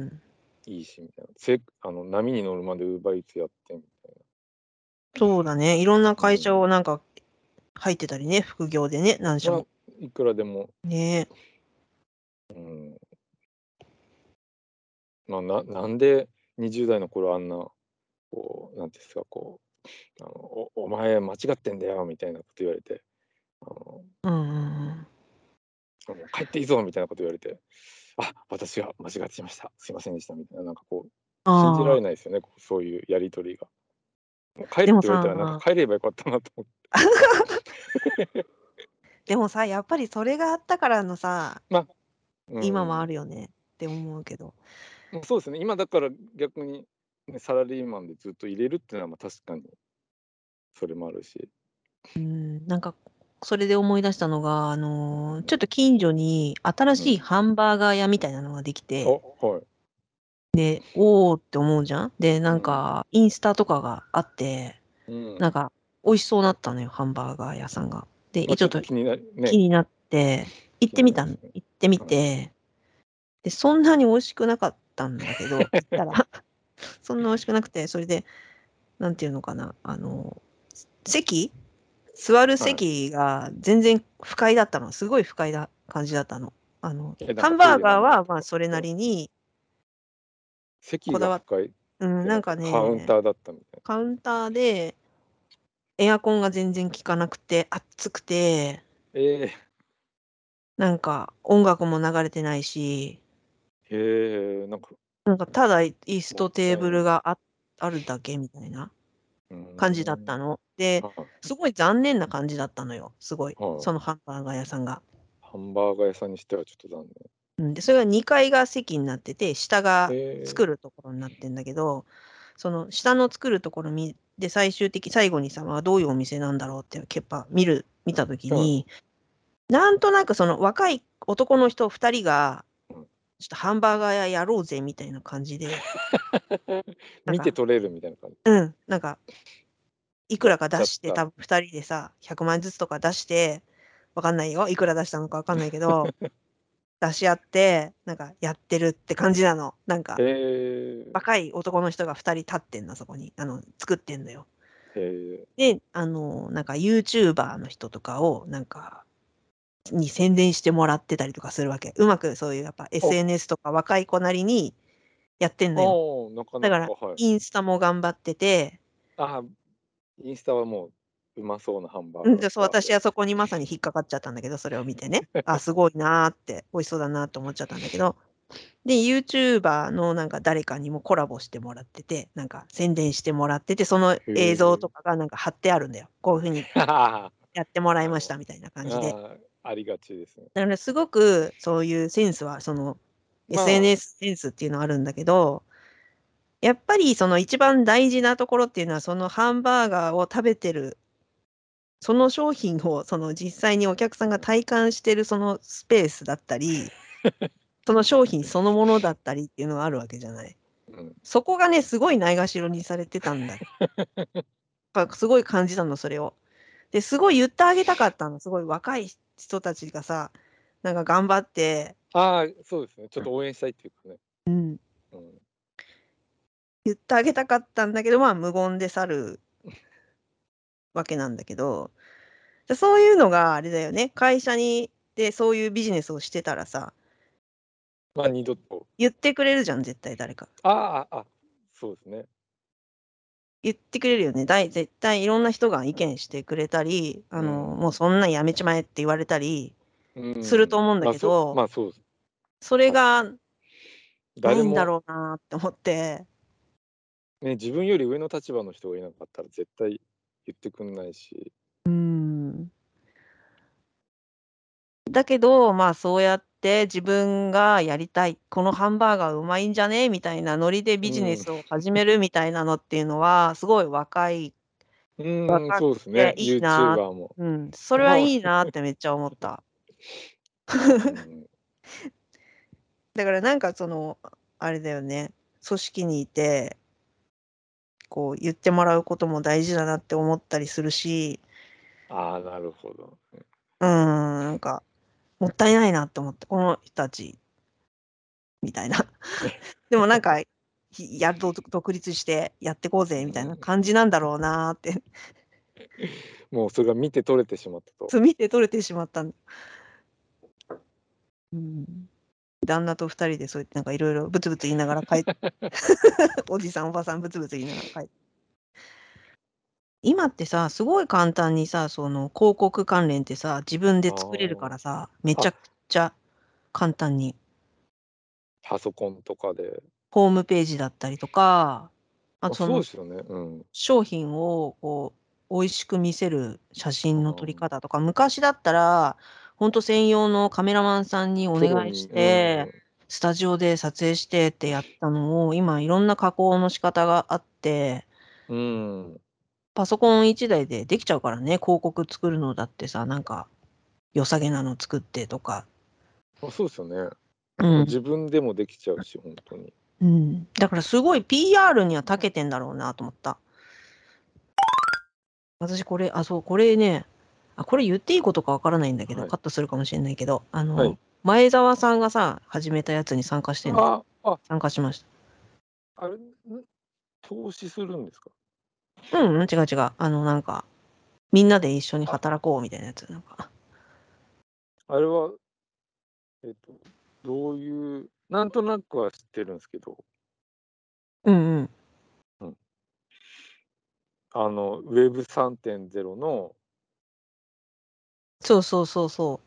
ん。いいしみたいな。せあの、波に乗るまでウーバーイーツやってみたいそうだね。いろんな会社ん。をなんか入ってたりね、副業でね、何社まも。あ、いくらでも。ね。うん。まあ、ななんで20代の頃あんな、こう、なんていうんですか、こう、あの、おお前間違ってんだよみたいなこと言われて、あのうんうんうん。あの帰っていいぞみたいなこと言われて、あ、私が間違ってしました。すいませんでしたみたいな、なんかこう、信じられあないですよね、こうそういうやり取りが。帰れって言われたら、なんさか帰ればよかったなと思って。でもさ、やっぱりそれがあったからのさ、ま、今もあうん。るよねって思うけど。うん、そうですね、今だから逆に、ね、サラリーマンでずっといれるっていうのは、ま、確かにそれもあるし。うーん、なんか、それで思い出したのが、あの、ちょっと近所に新しいうん。ハンバーガー屋みたいなのができてあ、はい。で、おおって思うじゃん？で、なんうん。かインスタとかがあって、うん。なんか美味しそうだったのよ、ハンバーガー屋さんが。で、ま、ちょっと気にな気ね。になって、行っ気てみた。行ってみはい。て、で、そんなに美味しくなかったんだけど、たら そんな美味しくなくて、それで、なんていうのかな、あの、席？座るはい。席が全然不快だったの。すごい不快な感じだったの。あの、ハンバーガーは、まあ、それなはい。りに席こだわっが不快っうん、てなんかかカウンね、ターだったみたいカウンターでエアコンが全然効かなくて、暑くてええ。なんか音楽も流れてないしへえ、なんかなんかただ椅子もとテー。ブルがああるだけみたいな感じだったん。の。で、はい。すごい残念な感じだったのよ、すごい。はい。そのハンバーガー屋さんが。ハンバーガー屋さんにしてはちょっと残念。うん、で、それが2階が席になってて、下が。作るところになってんだけど、その下の作るところみで最終的最後にさ、まあ、どういうお店なんだろうってやっぱ見る見た時はい。に、なんとなくその若い男の人2人が、うん。ちょっとハンバーガー屋やろうぜみたいな感じで 見て取れるみたいな感じ。うん、なんかいくらか。出して多分2人でさ、100万ずつとか出して、わかんないよ、いくら出したのかわかんないけど、出し合って、なんかやってるって感じなの。なんか。若い男の人が2人立ってんの、そこに。あの、作ってんのよ。で、あの、なんかユーチューバーの人とかを、なんかに宣伝してもらってたりとかするわけ。うまくそういうやっぱあ。SNS とか若い子なりにやってんのよ。なかだから。インスタも頑張っててああ、インスタはもううまそうなハンバーうん、で、そう、私はそこにまさに引っかかっちゃったんだけど、それを見てね。あ、すごいなって、美味しそうだなと思っちゃったんだけど、で、ユーチューバーのなんか誰かにもコラボしてもらってて、なんか宣伝してもらってて、そのへ映像とえ。かがなんか貼ってあるんだよ。こういう風に やってもらいあましたの、みたいな感じで。ああ、ありがちですね。だからすごくそういうセンスは、そのまあ SNS センスっていうのはあるんだけど、やっぱりその一番大事なところっていうのは、そのハンバーガーを食べてるその商品をその実際にお客さんが体感してるそのスペースだったり、その商品そのものだったりっていうのがあるわけじゃない。うん。そこがね、すごいないがしろにされてたんだ。かすごい感じたの、それを。で、すごい言ってあげたかったの。すごい若い人たちがさ、なんか頑張ってああ、そうですね。ちょっと応援したいっていうかね。うん。うん。言ってあげたかったんだけど、まあ、無言で去るわけなんだけど、で、そういうのがあれだよね、会社にでそういうビジネスをしてたらさま、二度と言ってくれるじゃん、絶対誰か。ああ、あ、そうですね。言ってくれるよね。だい絶対いろんな人が意見してくれたり、あの、うん。もうそんなんやめちまえって言われたりうんすると思うんだけどまあ、そ。それがな誰いんだもろうなって思って。ね、自分より上の立場の人がいなかったら絶対言ってくんないし。うーん。だけど、まあ、そうやって自分がやりたい、このハンバーガーうまいんじゃね？みたいなノリでビジネうん。スを始めるみたいなのっていうのは、すごい若いうーん、若くそうですね。ていいな。うん、それはいいなってめっちゃ思っ た。うん。だからなんかその、あれだよね、組織にいてこう言ってもらうことも大事だなって思ったりするしああ、なるほど。うーん、なんか、もったいないなって思って、この人たちみたいな。でもなんか、ひやっと独立してやってこうぜみたいな感じなんだろうなって。もうそれが見て取れてしまったと。そう、見て取れてしまったんうん。旦那と2人でそうやってなんかいろいろブツブツ言いながら帰っ おじさんおばさんブツブツ言いながら帰っ今ってさ、すごい簡単にさ、その広告関連ってさ、自分であ作れるかあ。らさ、めちゃあ。くちゃ簡単に。パソコンとかで。ホームページだったりとか、ああとそのそうですよね。うん。商品をこう美味しく見せる写真の撮り方とか、昔だったら、ほんと専用のカメラマンさんにおプロ願いしにて、スタジオで撮影してってやったのを、今いろんな加工の仕方があって、うん。うん。パソコン1台でできちゃうからね、広告作るのだってさ、なんか、良さげなの作ってとか。あそうですよね。うん。自分でもできちゃうし、本当に。うん。だからすごい PR には長けてんだろうなと思った。私これ、あ、そう、これね、あ、これ言っていいことかわからないんだけど、はいカットするかもしれないけど、あの、はい前澤さんがさ、始めたやつに参加してんの。あ、あ、参加しましあれ、ん？投資するんですか？た。うん、うん違う違う。あの、なんか、みんなで一緒に働こうみたいなやつ。なんか。あれは、えっと、どういう、なんとなくは知ってるんですけど、うんうん。あの、Web3.0 の、そうそうそうそ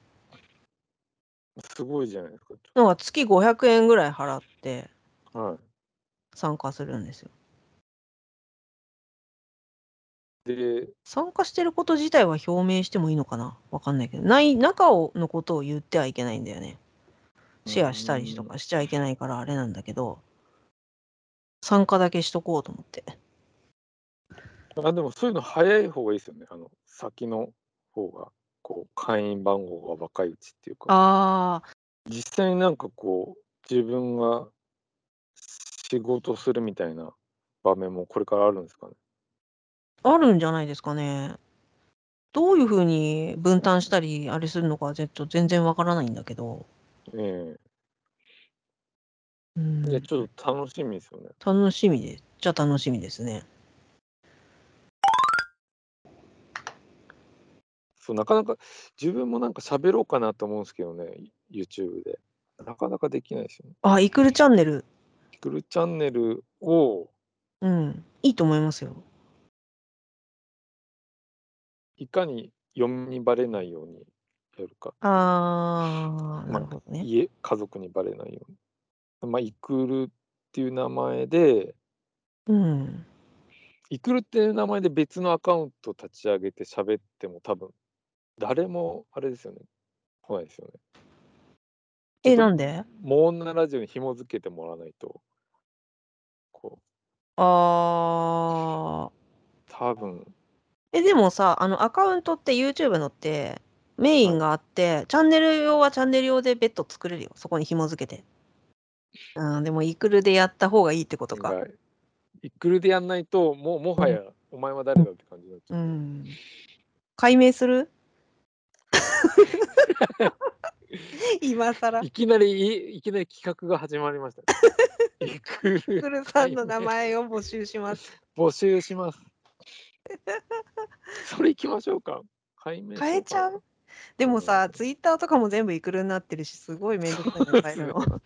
う。すごいじゃないですか。なんか月500円ぐらい払っては参加するんですよ。い。で、参加してること自体は表明してもいいのかな？わかんないけど。ない、中をのことを言ってはいけないんだよね。シェアしたりとかしちゃいけないからあれなんだけど、参加だけしとこうと思って。あでもそういうの早い方がいいですよね。あの、先の方が、こう、会員番号が若いうちっていうか、ああ、実際になんかこう、自分が仕事するみたいな場面もこれからあるんですかね。あるんじゃないですかね。どういうふうに分担したり、あれするのかはちょっと全然わからないんだけど。えうんえいや、ちょっと楽しみですよね。楽しみで、じゃあ楽しみですね。そう、なかなか自分もなんか喋ろうかなと思うんですけどね、YouTube で。なかなかできないですよね。あ、イクルチャンネル。クルチャンネルをうん。いいと思いますよ。いかに嫁にバレないようにやるか。ああ、なるほどね。家、家族にバレないように。まあ、イクルっていう名前で、うん。イクルっていう名前で別のアカウント立ち上げて喋っても多分、誰もあれですよね。来ないですよね。え、なんで？モーナラジオに紐付けてもらわないと、こう、ああ。多分、え、でもさ、あの、アカウントって YouTube のって、メインがあって、チャンネル用はチャンネル用で別途作れるよ。そこに紐付けて。うん、でも、イクルでやった方がいいってことか。がイクルでやんないと、もうもはや、お前は誰だって感じになっちゃう。うん。解明する？今更。いきなり、いいきなり企画が始まりました イクルさんの名前を募集します。募集します。それ行きましょうか。解明変えちゃかう？でもさ、ツイッターとかも全部イクルになってるし、すごいめんどくさいの変えるの。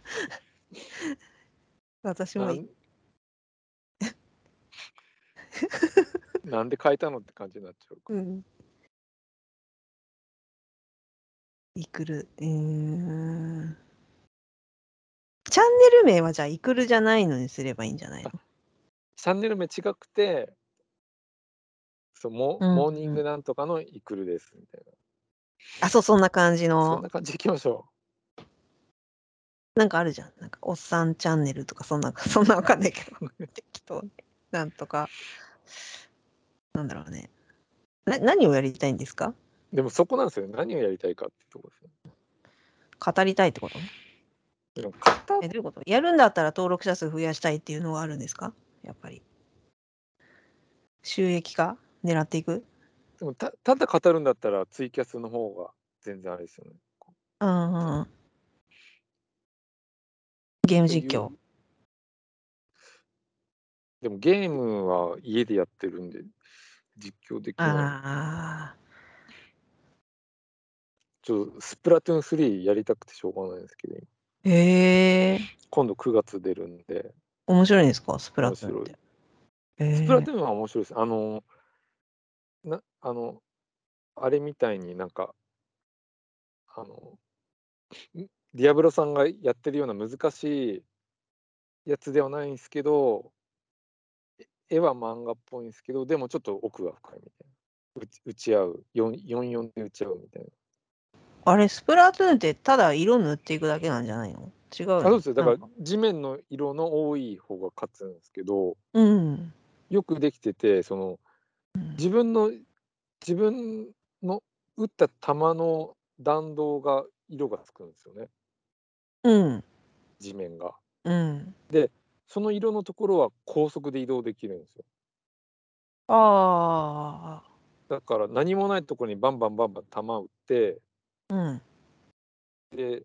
私な。もないん？なんで変えたのって感じになっちゃうか。うん。イクル、ん。チャンネル名はじゃあイクルじゃないのにすればいいんじゃないの？チャンネル名違くて、そうモうんモーニングなんとかのイクルですみたいな。あ、そう、そんな感じそんのな、感じでいきましょなんかあるじゃん。なんか、おっさんチャンネルとか、そんな、そんなわかんないけど、適当に。なんとか、なんだろうね。な、何をやりたいんですか？う。でもそこなんですよ。何をやりたいかっていうところですよ。語りたいってこと？でも片え、どういうこと？やるんだったら登録者数増やしたいっていうのはあるんですか？やっぱり。収益化？狙っていく？でもたただ語るんだったらツイキャスの方が全然あれですよね。うんうんうん。ゲーム実況。でもゲームは家でやってるんで実況できない。ああ。ちょっとスプラトゥーン3やりたくてしょうがないんですけど、へえ。今度9月出るんで、面白いんですか？スプラトゥーンって。へスプラートゥーンは面白いです。あの、な、あの、あれみたいになんか、あの、んディアブロさんがやってるような難しいやつではないんですけど、え絵は漫画っぽいんですけど、でもちょっと奥が深いみたいな。打ち打ち合う、4 44で打ち合うみたいな。あれ、スプラトゥーンってただ色塗っていくだけなんじゃないの？違うのあそうですよ。だから地面の色の多い方が勝つんですけど、うん。よくできてて、そのうん自分の自分の打った球の弾道が色がつくんですよね、うん。地面が。うん。その色のところは高速で移動できるんですよ。あだから何もないところにバンバンバンバン球打って、あ。うん。で、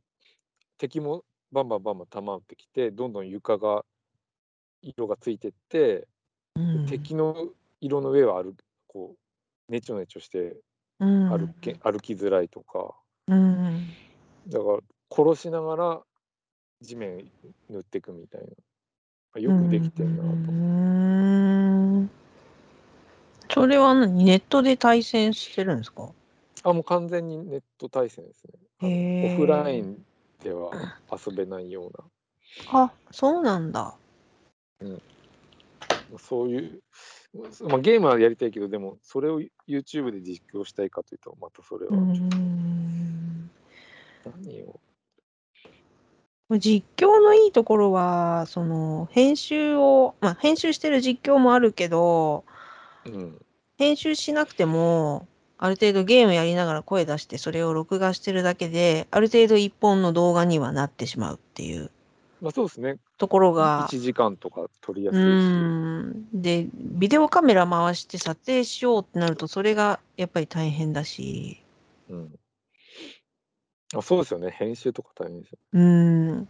敵もバンバンバンバン球打ってきて、どんどん床が色がついてって、うん。敵の色の上は歩こうねちょねちょしてうん歩け、歩きづらいとか、うん。だから殺しながら地面塗っていくみたいな。よくできてんなと。うん。それは何？ネットで対戦してるんですか？あ、もう完全にネット対戦ですね。オフラインでは遊べないような。あ、そうなんだ。そういう、まあ、ゲームはやりたいけど、でも、それを YouTube で実況したいかというと、またそれは。何を？実況のいいところは、その、編集を、まあ、編集してる実況もあるけど、うん。編集しなくても、ある程度ゲームやりながら声出して、それを録画してるだけで、ある程度一本の動画にはなってしまうっていうまあ、そうですね。ところが、1時間とか撮りやうすいし。ん。で、ビデオカメラ回して撮影しようってなると、それがやっぱり大変だし、うん。あそうですよね。編集とか大変ですよ。うん。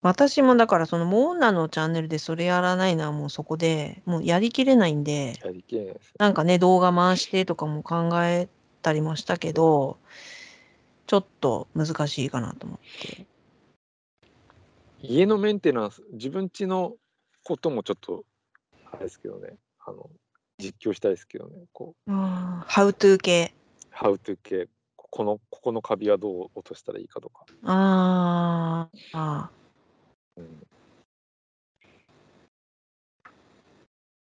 私もだからそのモーナのチャンネルでそれやらないのはもうそこでもうやりきれないんで、やりきれないですよ。なんかね、動画回してとかも考えたりもしたけど、ちょっと難しいかなと思って。家のメンテナンス、自分家のこともちょっと、あれですけどね。あの、実況したいですけどね。こう、ああ、How to 系。How to 系、この、ここのカビはどう落としたらいいかとか。あーあー、うん。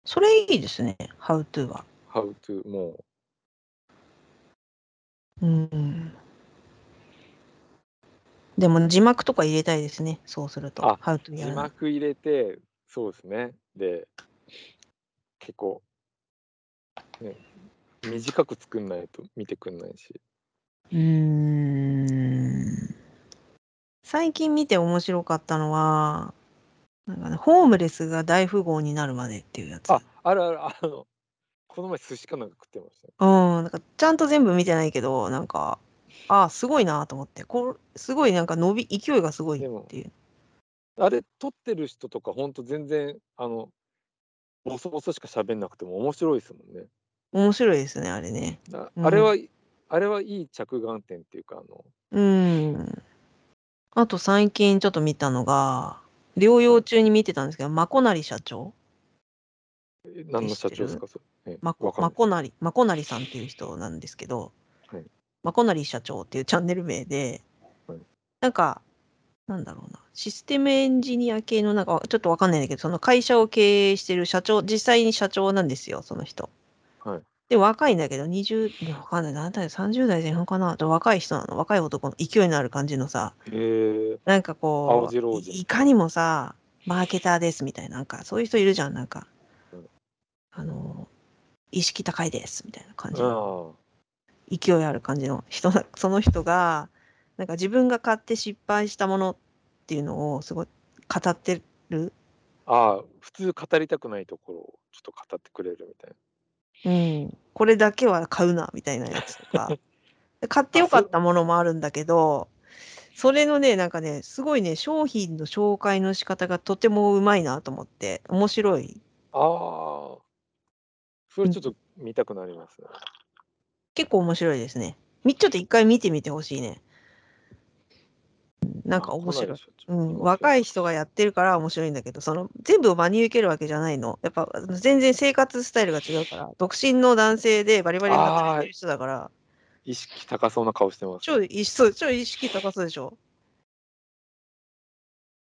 それいいですね、How to は。How to、もうん。でも字幕とか入れたいですね、そうすると。あ。字幕入れて、そうですね。で、結構、ね、短く作んないと見てくんないし。うーん最近見て面白かったのは、なんかね、ホームレスが大富豪になるまでっていうやつ。あ、あるある、あの、この前寿司かなんか食ってましたね。うん、なんかちゃんと全部見てないけど、なんか、あすごいなと思って、こうすごいなんか伸び、勢いがすごいっていう。あれ、撮ってる人とか、ほんと全然、あの、ボソボソしか喋んなくても面白いですもんね。面白いですね、あれね。あうんあれは、あれはいい着眼点っていうか、あの、うん。あと最近ちょっと見たのが、療養中に見てたんですけど、まこなり社長え何の社長ですか、それ。えまこわかんないまこなり、まこなりさんっていう人なんですけど、はいまこなり社長っていうチャンネル名で、はい。なんか、なんだろうな、システムエンジニア系の、なんかちょっとわかんないんだけど、その会社を経営してる社長、実際に社長なんですよ、その人。はい。で、若いんだけど、20、いやわかんない、何代、30代前半かな、と若い人なの、若い男の勢いのある感じのさ、へえ。なんかこうい、いかにもさ、マーケターですみたいな、なんかそういう人いるじゃん、なんか、うんあの、意識高いですみたいな感じあの、あ。勢いある感じの人な、その人が、なんか自分が買って失敗したものっていうのをすごい語ってる。ああ、普通語りたくないところをちょっと語ってくれるみたいな。うん、これだけは買うなみたいなやつとか。で 買ってよかったものもあるんだけど、それのね、なんかね、すごいね、商品の紹介の仕方がとてもうまいなと思って、面白い。ああ。それちょっと見たくなりますね。結構面白いですね。みちょっと一回見てみてほしいね。なんか面白い。うん、若い。い人がやってるから面白いんだけど、その全部を真に受けるわけじゃないの。やっぱ全然生活スタイルが違うから、独身の男性でバリバリ働いてる人だから、意識高そうな顔してます。超意識そう超意識高そうでしょ。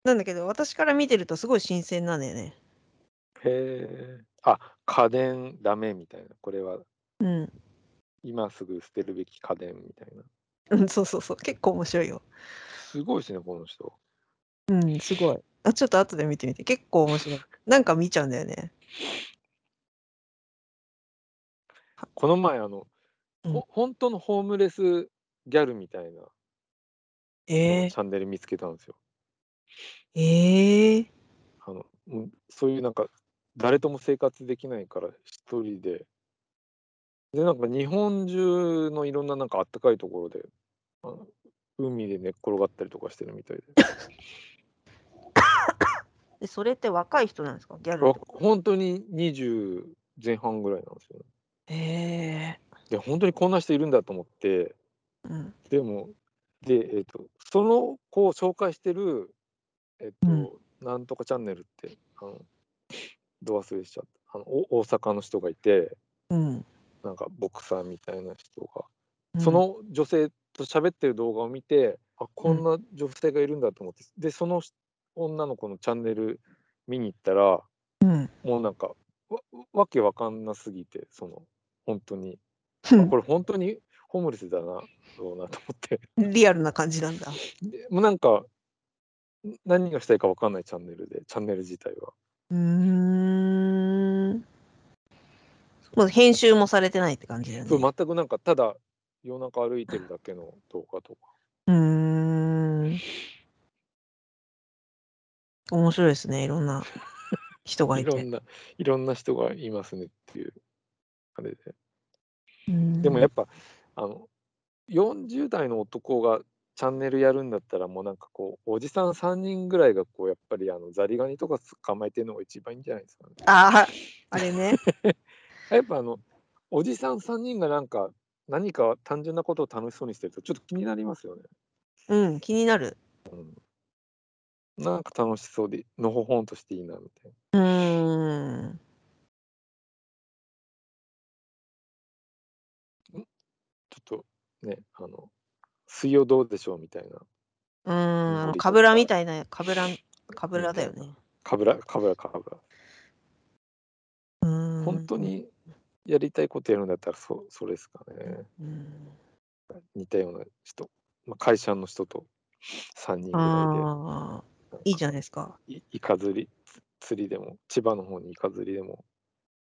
なんだけど、私から見てるとすごい新鮮なんだよね。へえ。あ、家電ダメみたいな。これはうん。今すぐ捨てるべき家電みたいな。うん、そうそうそう。結構面白いよ。すごいですね、この人。うん、すごい。あ、ちょっと後で見てみて。結構面白い。なんか見ちゃうんだよね。この前、あの、うんほ本当のホームレスギャルみたいなえチャンネル見つけたんですよ。ー、えー、あのうんそういうなんか誰とも生活できないから一人ででなんか日本中のいろんななんかあったかいところであの海で寝っ転がったりとかしてるみたいで で、それって若い人なんですか？ギャルわとか。本当に20前半ぐらいなんですよね。えで本当にこんな人いるんだと思ってー、うん。でもで、えっとその子を紹介してる、えっとうんなんとかチャンネルってあのど忘れしちゃったあのお大阪の人がいてうん。なんかボクサーみたいな人が、うんそ、の女性と喋ってる動画を見てあこんな女性がいるんだと思って、でその女の子のチャンネル見に行ったらうん。もうなんかわわけわかんなすぎてその本当にうんこれ本当にホームレスだなろうなと思ってリアルな感じなんだ。でもうなんかん何がしたいかわかんないチャンネルでチャンネル自体はうーん。もう編集もされてないって感じだよね。全くなんかただ夜中歩いてるだけの動画とかうーん。面白いですね。いろんな人がいて。いろんないろんな人がいますねっていうあれでうんでもやっぱあの40代の男がチャンネルやるんだったらもうなんかこうおじさん3人ぐらいがこうやっぱりあのザリガニとか捕まえてるのが一番いいんじゃないですかね。ああ、あれね。やっぱあのおじさん3人がなんか何か単純なことを楽しそうにしてるとちょっと気になりますよね。うん、気になる。なんか楽しそうでのほほんとしていいなみたいうな。ーん。ちょっとねあの水曜どうでしょうみたいなうーん、かかぶらみたいな、かぶら、かぶらだよね。かぶらかぶらかぶら。うーん。本当にやりたいことやるんだったらそそれですかね。うん。似たような人、まあ、会社の人と3人ぐらああ、いいじゃないですか。いでいイカ釣り釣りでも千葉の方にイカ釣りでも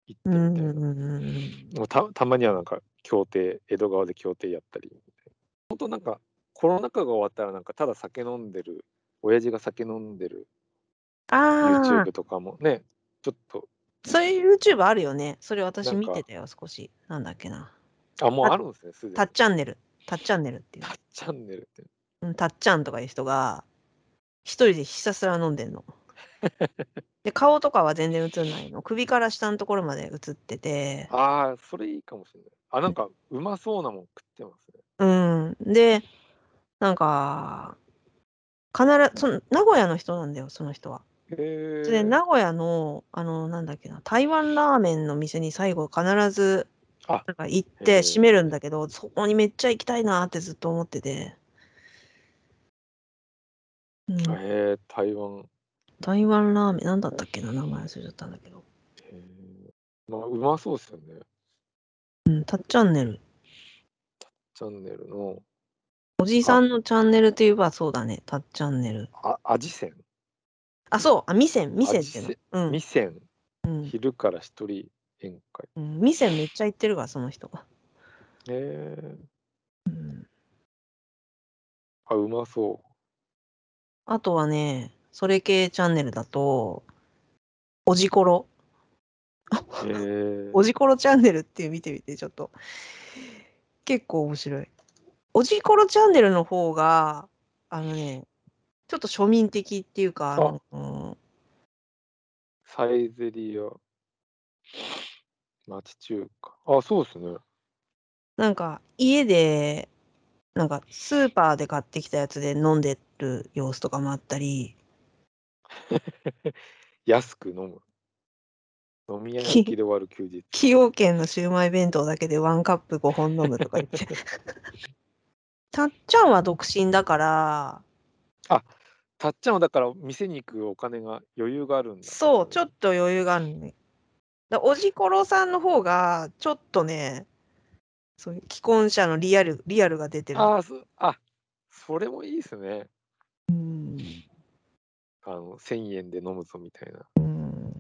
行ってうん、みたいな。うん、うん。もうたたまにはなんか協定江戸川で協定やったり本当なんかコロナ禍が終わったらなんかただ酒飲んでる親父が酒飲んでるああ YouTube、とかもねちょっとそういう YouTube あるよね。それ私見てたよ、少し。なんだっけな。あもうあるんですねすでにタッチャンネル。タッチャンネルっていうタ。ッチャンネルってうん、たっちゃんとかいう人が、一人でひたすら飲んでんの。で、顔とかは全然映んないの。首から下のところまで映ってて、ああそれいいかもしれないあなんかうまそうなもん食ってますねうん。で、なんか、必ず、その、名古屋の人なんだよ、その人は。へえで、名古屋の、あの、なんだっけな、台湾ラーメンの店に最後必ず、あなんか行って閉めるんだけど、そこにめっちゃ行きたいなってずっと思ってて。うん、へえ台湾台湾ラーメン、なんだったっけな、名前忘れちゃったんだけど。へえまあうまそうですよねうん、タッチャンネル。チャンネルのおじさんのチャンネルって言えばそうだね、タッチャンネル。あ味仙あ、そう、あ、ミセン、ミセンっていう味の。うん味仙うん、昼から一人宴会うん。ミセンめっちゃ行ってるわ、その人が。へえうん。あうまそあとはね、それ系チャンネルだと、おじころ。え おじころチャンネルっていう見てみて、ちょっと。結構面白い。おじころチャンネルの方が、あのね、ちょっと庶民的っていうか、あ。のうん。サイゼリア。町中華。あそうですね。なんか家で、なんかスーパーで買ってきたやつで飲んでる様子とかもあったり、安く飲む。飲み屋焼きで終わる休日。崎陽軒のシウマイ弁当だけでワンカップ5本飲むとか言って。たっちゃんは独身だから、たっちゃんはだから店に行くお金が余裕があるんだ。そう、ちょっと余裕があるね。だおじころさんの方が、ちょっとね、そういう既婚者のリアル、リアルが出てる。ああ、そあ、それもいいですね。うん。あの、1000円で飲むぞみたいな。うん。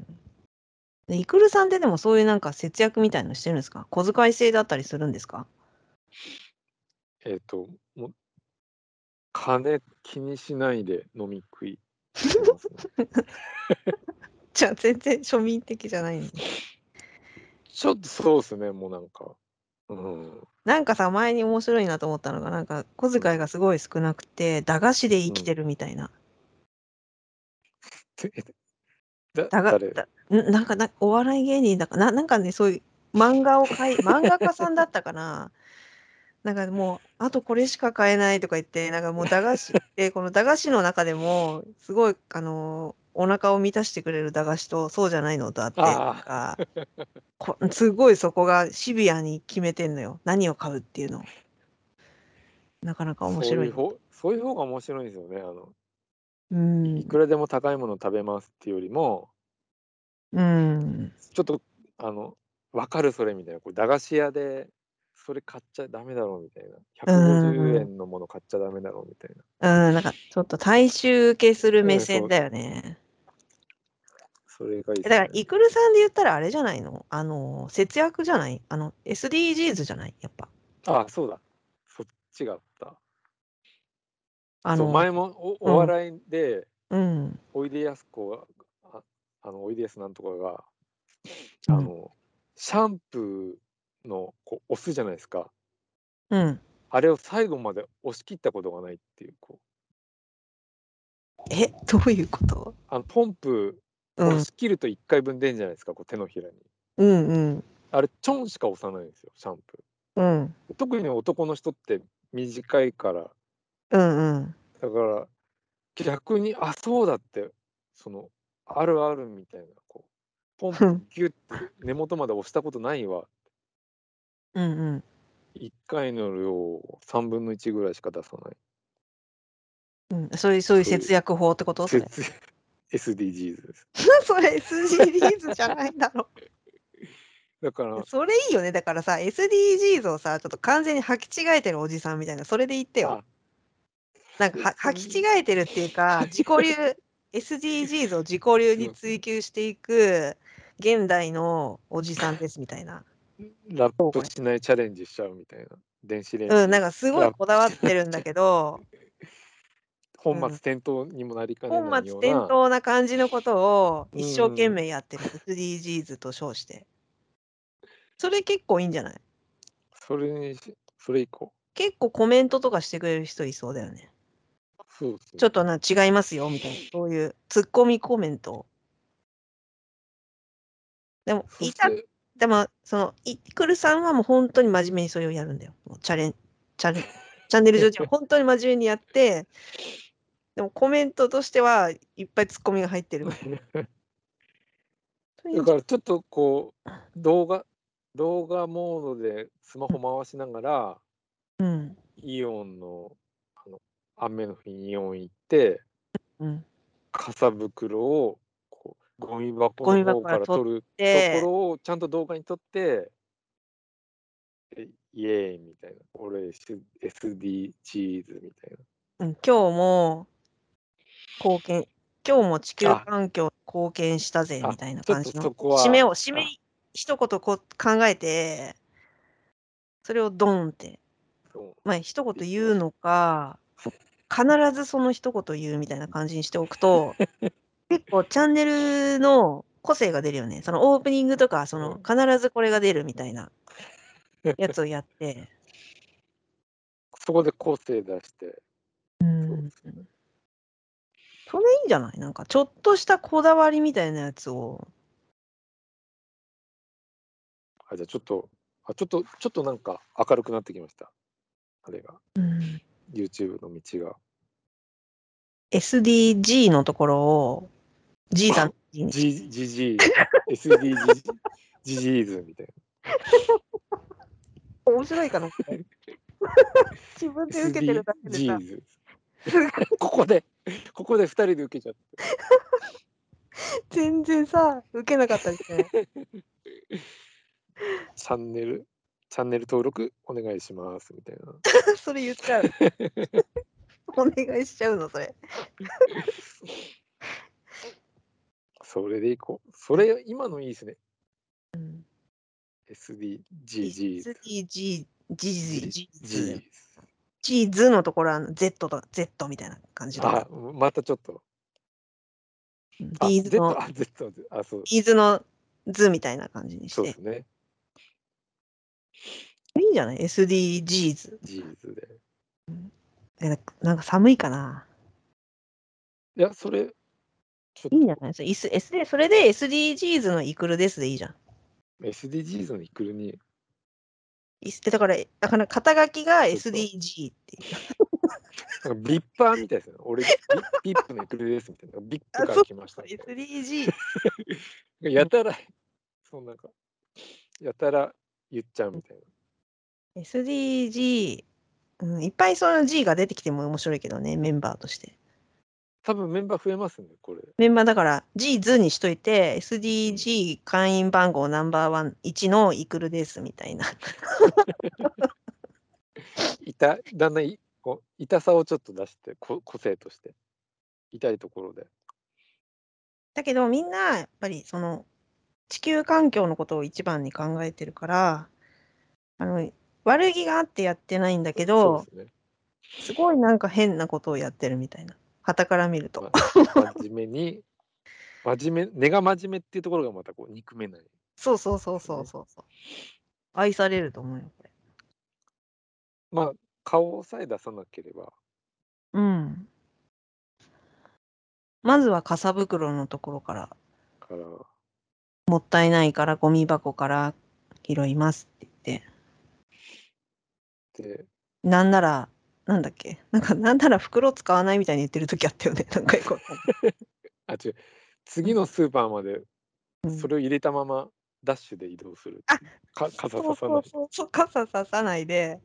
でイクルさんってでもそういうなんか節約みたいのしてるんですか？小遣い制だったりするんですか？えっ、と、もう、金気にしないで飲み食いしてますね。じゃあ全然庶民的じゃないんで。ちょっとそうですね、もうなんか。うん。なんかさ、前に面白いなと思ったのが、なんか小遣いがすごい少なくて、駄菓子で生きてるみたいな。だだが誰？だんなんかな、お笑い芸人だかな、なんかね、そういう漫画を描い、漫画家さんだったかな。なんかもう、あとこれしか買えないとか言って、なんかもう駄菓子で、この駄菓子の中でも、すごい、あの、お腹を満たしてくれる駄菓子と、そうじゃないのとあって、あーなんかこすごいそこがシビアに決めてんのよ。何を買うっていうのを。なかなか面そう白い。いう方そういう方が面白いんですよね。あの、うんい。くらでも高いもの食べますっていうよりも、うん。ちょっと、あの、わかるそれみたいな。こう駄菓子屋で、それ買っちゃダメだろうみたいな。150円のもの買っちゃダメだろうみたいな。うん、なんかちょっと大衆受けする目線だよね。それがいいねだから、イクルさんで言ったらあれじゃないの？あの、節約じゃない？あの、SDGs じゃない？やっぱ。あ、そうだ。そっちがあった。あの、前もおうんお笑いで、うん。おいでやすこが、ああの、おいでやすなんとかが、うんあの、シャンプーのこう押すじゃないですか。うん。あれを最後まで押し切ったことがないっていう、こう、え、どういうこと？あのポンプうん押。し切ると1回分出んじゃないですか、こう手のひらに。うんうん。あれ、チョンしか押さないんですよ、シャンプうん。ー。特に男の人って短いから、うんうん。だから逆に、あ、そうだって、その、あるあるみたいな、こう、ポンプギュッて根元まで押したことないわ。うんうん。1回の量を3分の1ぐらいしか出さない。うん、そういう、そういうそういう節約法ってこと？それ。節 SDGs です。それ SDGs じゃないんだろ だから、それいいよね。だからさ、SDGs をさ、ちょっと完全に履き違えてるおじさんみたいな、それで言ってよ。あなんかは履き違えてるっていうか、自己流、SDGs を自己流に追求していく現代のおじさんですみたいな。ラップしないチャレンジしちゃうみたいな。電子レンジ。うん、なんかすごいこだわってるんだけど、本末転倒にもなりかね本ないような。末転倒な感じのことを一生懸命やってる、SDGs と称して。それ結構いいんじゃない？それにし、それ以降。結構コメントとかしてくれる人いそうだよね。そうですね。ちょっとな違いますよみたいな、そういうツッコミコメント。でも、いた、そして、でも、その、イクルさんはもう本当に真面目にそれをやるんだよ。チャレン、チャレン、チャンネル上では本当に真面目にやって、でもコメントとしてはいっぱいツッコミが入ってる。だからちょっとこう、動画、動画モードでスマホ回しながら、うん。イオンの、あの、雨の日にイオン行って、うん。傘袋を、ゴミ箱の方から箱から取取るとでこ、ろをちゃんと動画に撮って、でイエーイみたいな。俺 SDGs みたいな。うん、今日も貢献、今日も地球あ環境に貢献したぜあみたいな感じの。締めを、締めあ、一言こう考えて、それをドンって、まあ一言言うのか、必ずその一言言うみたいな感じにしておくと、結構チャンネルの個性が出るよね。そのオープニングとか、そのうん必ずこれが出るみたいな やつをやって、そこで個性出して、うん。それいいんじゃない？なんかちょっとしたこだわりみたいなやつを。あ、じゃあちょっと、あ、ちょっと、ちょっとなんか明るくなってきました。あれが、うん、YouTube の道が。SDG のところを G さん G に G、GG、SDG、GGs みたい 面白いかな自分で受けてるだけでさ。ここで、ここで二人で受けちゃって。全然さ、受けなかったですね。チャンネル、チャンネル登録お願いしますみたいな。それ言っちゃう。お願いしちゃうの、それ。それでいこう。それ、今のいいですね。うん、SDGG。SDG、G、G、G、G。チーズのところは Z と Z みたいな感じだあ、またちょっと。ビーズ Z の、あ、Z、あ、そう。ビーズの図みたいな感じにしてそうで。すね。いいんじゃない ?SDGs。で。えななんか寒いかないや、それ、いいんじゃない？それ S S でそれで SDGs のイクルですでいいじゃん。SDGs のイクルに、だから、だから肩書きが SDG っていう。なんかビッパーみたいですね。俺、ビビップのイクルですみたいな。ビップあから来ましたみたい SDG。な。やたら、そうなんか、やたら言っちゃうみたいな。SDG、うん、いっぱいその G が出てきても面白いけどね、メンバーとして。多分メンバー増えますね、これ。メンバーだから G 図にしといて、SDG 会員番号ナンバーワン1のイクルですみたいな。いた、だんだんいこう痛さをちょっと出して、こ個性として。痛いところで。だけどみんなやっぱりその地球環境のことを一番に考えてるから、あの悪気があってやってないんだけど、すね。すごいなんか変なことをやってるみたいな。旗から見ると。まあ真面目に、真面目、根が真面目っていうところがまたこう憎めない。そうそうそうそうそうそう。愛されると思うよ、これ。まあ、顔さえ出さなければ、うん。まずは傘袋のところから、から、もったいないからゴミ箱から拾いますって言って、で、なんなら、なんだっけ？なんか、なんなら袋使わないみたいに言ってる時あったよね。なんかあ、違う、次のスーパーまでうん。それを入れたままダッシュで移動する。あか傘ささない。そうそうそう、傘ささないで、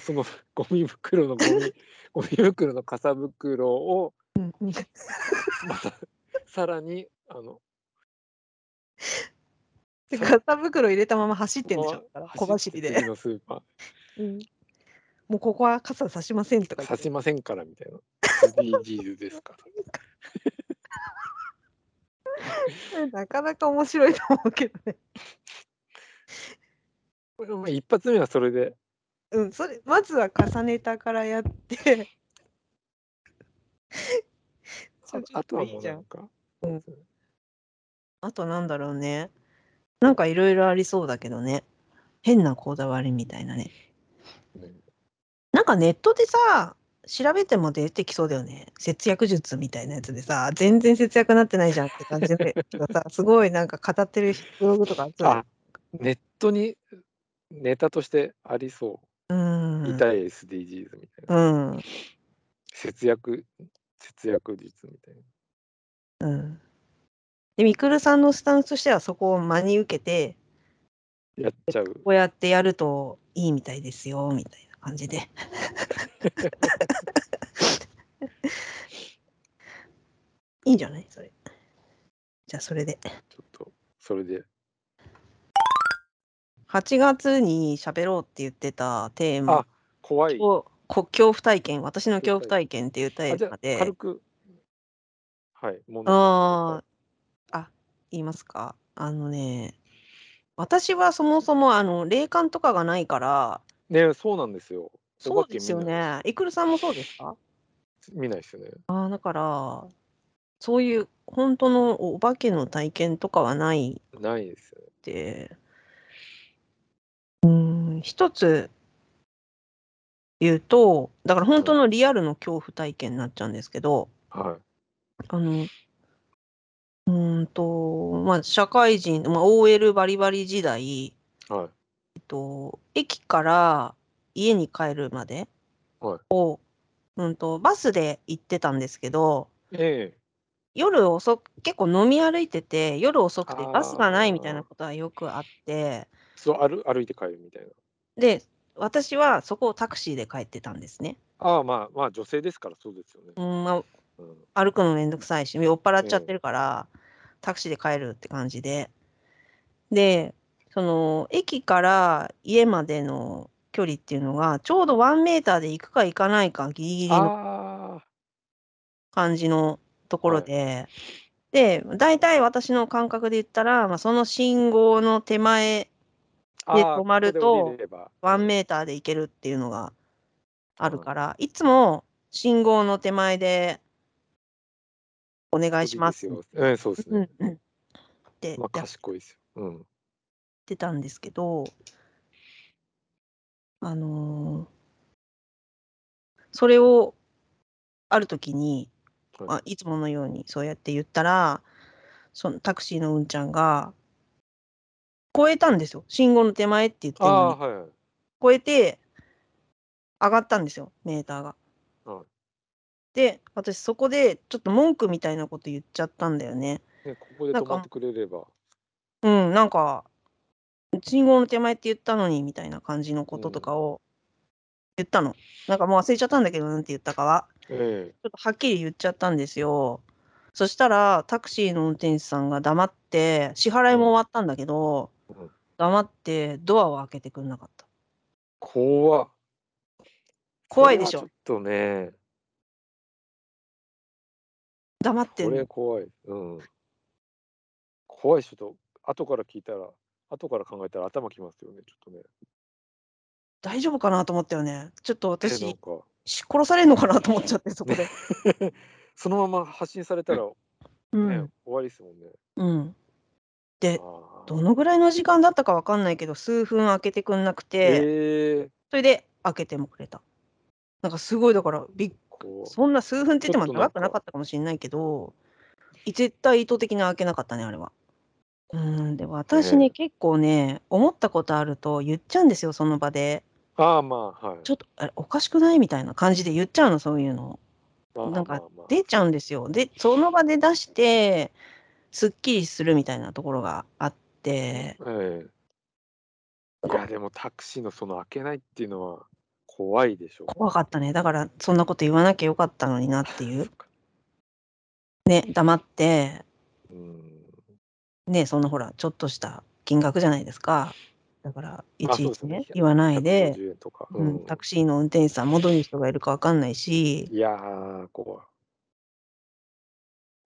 その ゴミ袋のゴミ、ゴミ袋の傘袋をうんうんまたさらに、あの、で傘袋入れたまま走ってんでしょ。ま小走りで。次。のスーパうんもうここは傘さしませんとかー、言って刺しませんからみたいな。SDGs ですから。なかなか面白いと思うけどね。こ れまあ一発目はそれで、うん、それ、まずは重ねたからやって、あとはもうなんんか、あとなんだろうね。なんかいろいろありそうだけどね。変なこだわりみたいなね。ねなんかネットでさ、調べても出てきそうだよね。節約術みたいなやつでさ、全然節約なってないじゃんって感じでさ、すごいなんか語ってるブログとかあったあ、ネットにネタとしてありそうう。ん。痛い SDGs みたいな。うん。節約、節約術みたいな。うん。で、みくるさんのスタンスとしてはそこを真に受けて、やっちゃう。こうやってやるといいみたいですよ、みたいな感じで。いいんじゃない？それ。じゃあ、それで。ちょっと、それで。8月に喋ろうって言ってたテーマあ、怖い。を、こ恐怖体験、私の恐怖体験っていうテーマで、軽く、はい、問題ああ、あ、言いますか？あのね、私はそもそもあの霊感とかがないから、ね、そうなんですよ。そうですよね。いくるさんもそうですか？見ないですよね。ああ、だから、そういう本当のお化けの体験とかはないないですよね。って、うーん、一つ言うと、だから本当のリアルの恐怖体験になっちゃうんですけど、はあの、うーんと、まあ、社会人、まあ、OL バリバリ時代、い。はい。えっと、駅から家に帰るまではいを、うんと、バスで行ってたんですけど、え夜遅く、結構飲み歩いてて、夜遅くてバスがないみたいなことはよくあって、えそう歩歩いて帰るみたいな。で、私はそこをタクシーで帰ってたんですね。ああ、まあまあ、女性ですからそうですよね。うん、まあ、うん。歩くのめんどくさいし、酔っ払っちゃええ。ってるから、タクシーで帰るって感じで。で、その、駅から家までの距離っていうのが、ちょうど1メーターで行くか行かないかギリギリのああ。感じのところはい。で、で、大体私の感覚で言ったら、ま、その信号の手前でああ、止まると、れば。う1ん。メーターで行けるっていうのがあるはい。から、いつも信号の手前でお願いしますす。よ。ええ、そうです賢いですよ。うん。てたんですけどあのそれをある時に、はい。ま、いつものようにそうやって言ったら、そのタクシーのうんちゃんが越えたんですよ。信号の手前って言って。ああ、はいはい。越えて上がったんですよ、メーターが。はい。で、私そこでちょっと文句みたいなこと言っちゃったんだよね。ね、ここで止まってくれれば。うん、なんか、信号の手前って言ったのにみたいな感じのこととうん。かを言ったの。なんかもう忘れちゃったんだけど、なんて言ったかは。ええ。ちょっとはっきり言っちゃったんですよ。そしたら、タクシーの運転手さんが黙って、支払いもうん。終わったんだけど、うん。黙ってドアを開けてくんなかった。怖怖いでしょ。ちょっとね。そ黙ってんの。れ怖い。うん。怖いし、ちょっと後から聞いたら後から考えたら頭きますよね、ちょっとね。大丈夫かなと思ったよね。ちょっとえ、なん私、殺されんのかなと思っちゃって、そこで。そのまま発信されたら、うね、ん。終わりですもんね。うん。で、あどのぐらいの時間だったかわかんないけど、数分開けてくんなくあ。て、ええ。それで開けてもくれた。なんかすごいだから、びっそんな数分って言っても長くなかったかもしんないけど、い絶対意図的に開けなかったね、あれは。うーん、で、私ね、ね。結構ね、思ったことあると言っちゃうんですよ、その場で。ああ、まあ、はい。ちょっと、あれ、おかしくない？みたいな感じで言っちゃうの、そういうの。まあなんかまあまあ。出ちゃうんですよ。で、その場で出して、すっきりするみたいなところがあって。ええ。いこや、でもタクシーのその開けないっていうのは怖いでしょ。怖かったね。だからそんなこと言わなきゃよかったのになっていう。ね、黙ってうーん。ね、そんなほら、ちょっとした金額じゃないですか。だから、いあ、ちいちね。ね、言わないで、150円とか。ううん、タん。クシーの運転手さんもどういう人がいるかわかんないし。いや、怖い。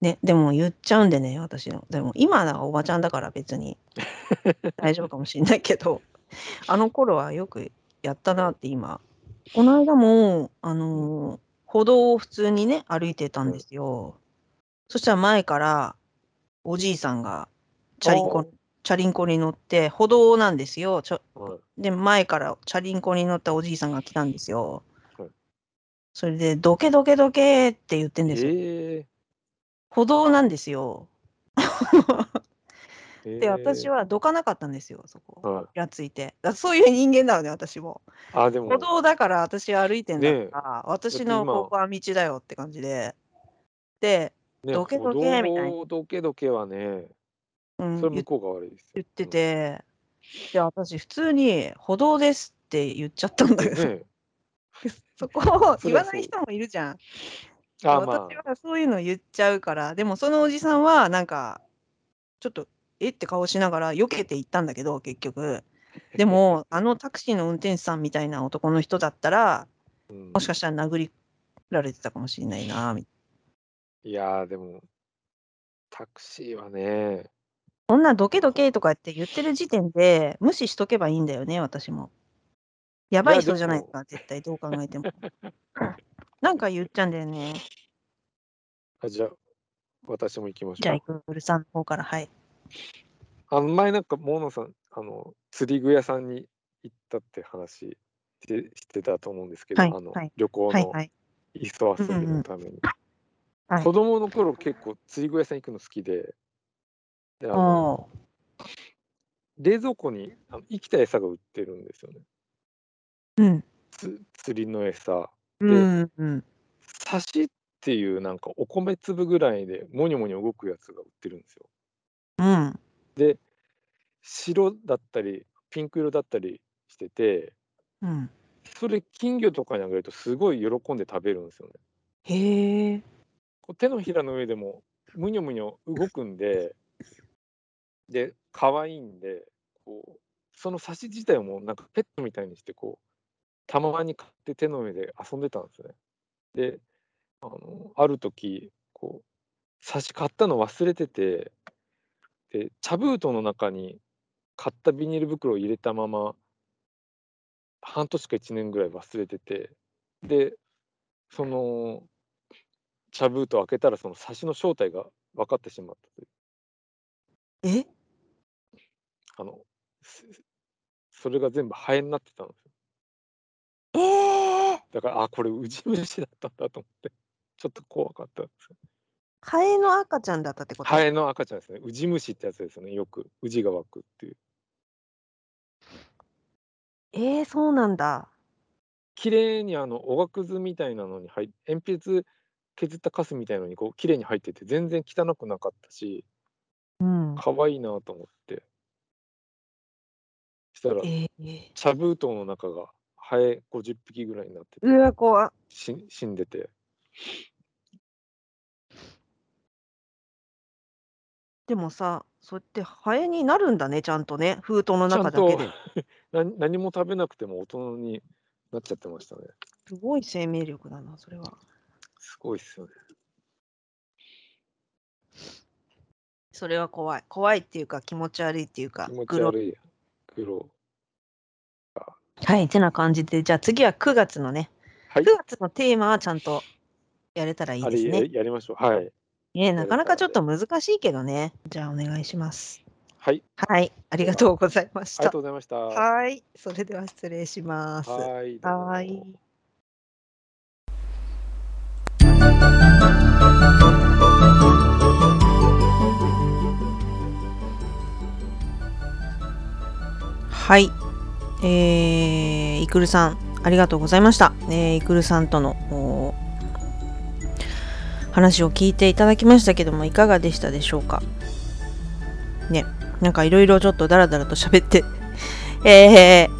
ね、でも言っちゃうんでね、私の。でも今はおばちゃんだから別に 大丈夫かもしんないけど、あの頃はよくやったなって今。この間も、あうん。の、歩道を普通にね、歩いてたんではい。すよ。そしたら前からおじいさんがチャリンコあチャリンコに乗って、歩道なんですよ。ちょ。で、前からチャリンコに乗ったおじいさんが来たんですよ。はい。それで、どけどけどけって言ってんですよ。ええ。歩道なんですよ。で、ええ。私はどかなかったんですよ、そこ。はい。イラついて。だそういう人間なのね、私も。あ、で歩も道だから私歩いてんだ。から、私のここは道だよって感じで。で、ね、どけ歩どけみたいに、道どけどけはね、うん、言それ向こうが悪いですよ。言ってうん。て、で、私普通に歩道ですって言っちゃったんだけど、ね そこを。言わない人もいるじゃん。で、あ、私まあ。はそういうの言っちゃうから、でもそのおじさんはなんか、ちょっと、えって顔しながら避けて行ったんだけど、結局。でも、あのタクシーの運転手さんみたいな男の人だったら、うん。もしかしたら殴りられてたかもしれないな、みいや、でも、タクシーはね。そんなどけどけとかって言ってる時点で、無視しとけばいいんだよね、私も。やばい人じゃないですか、絶対どう考えても。なんか言っちゃうんだよね。あ、じゃあ、私も行きましじゃあ、ょうか。イクルさんの方から、はい。あの、前なんか、モノさん、あの、釣り具屋さんに行ったって話してしてたと思うんですけど、はい、あの、はい。旅行の。磯遊び。のために。はい。子供の頃結構釣り具屋さん行くの好きで、で、あの。冷蔵庫にあの生きた餌が売ってるんですよね。うん。つ釣りの餌。うで、んうん。サシっていうなんかお米粒ぐらいでモニョモニョ動くやつが売ってるんですよ。うん。で、白だったり、ピンク色だったりしてて、うん。それ金魚とかにあげるとすごい喜んで食べるんですよね。へえ。こう手のひらの上でもむにょむにょ動くんで、で、可愛いんで、こう、そのサシ自体もなんかペットみたいにして、こう、たまに買って手の上で遊んでたんですね。で、あの、ある時、こう、サシ買ったの忘れてて、で、茶封筒の中に買ったビニール袋を入れたまま、半年か1年ぐらい忘れてて、で、その、茶封筒開けたらそのサシの正体が分かってしまったという。え？あの、すそれが全部ハエになってたんですよ。ええ！だから、あ、これウジ虫だったんだと思って、ちょっと怖かったんですよ。ハエの赤ちゃんだったってこと？ハエの赤ちゃんですね。ウジ虫ってやつですよね、よく、ウジが湧くっていう。ええ、そうなんだ。綺麗にあの、おがくずみたいなのにはい鉛筆削ったカスみたいのにこう綺麗に入ってて、全然汚くなかったしうん。可愛いなと思って。したら、ええ。茶封筒の中がハエ50匹ぐらいになってて、うわ、怖。し死んでて。でもさ、そうやってハエになるんだね、ちゃんとね、封筒の中だけで。な何も食べなくても大人になっちゃってましたね。すごい生命力だな、それは。すごいっすよね。それは怖い。怖いっていうか、気持ち悪いっていうか、気持ち悪い。グロ。はい、てな感じで、じゃあ次は9月のね、はい9。月のテーマはちゃんとやれたらいいですね。やりましょう。はい。ね、なかなかちょっと難しいけどね。じゃあお願いします。はい。はい、ありがとうございましたありがと。うございました。ははい、それでは失礼します。はい。はい。えー、イクルさん、ありがとうございました。えー、イクルさんとの話を聞いていただきましたけども、いかがでしたでしょうか？ね、なんかいろいろちょっとダラダラと喋って、えー、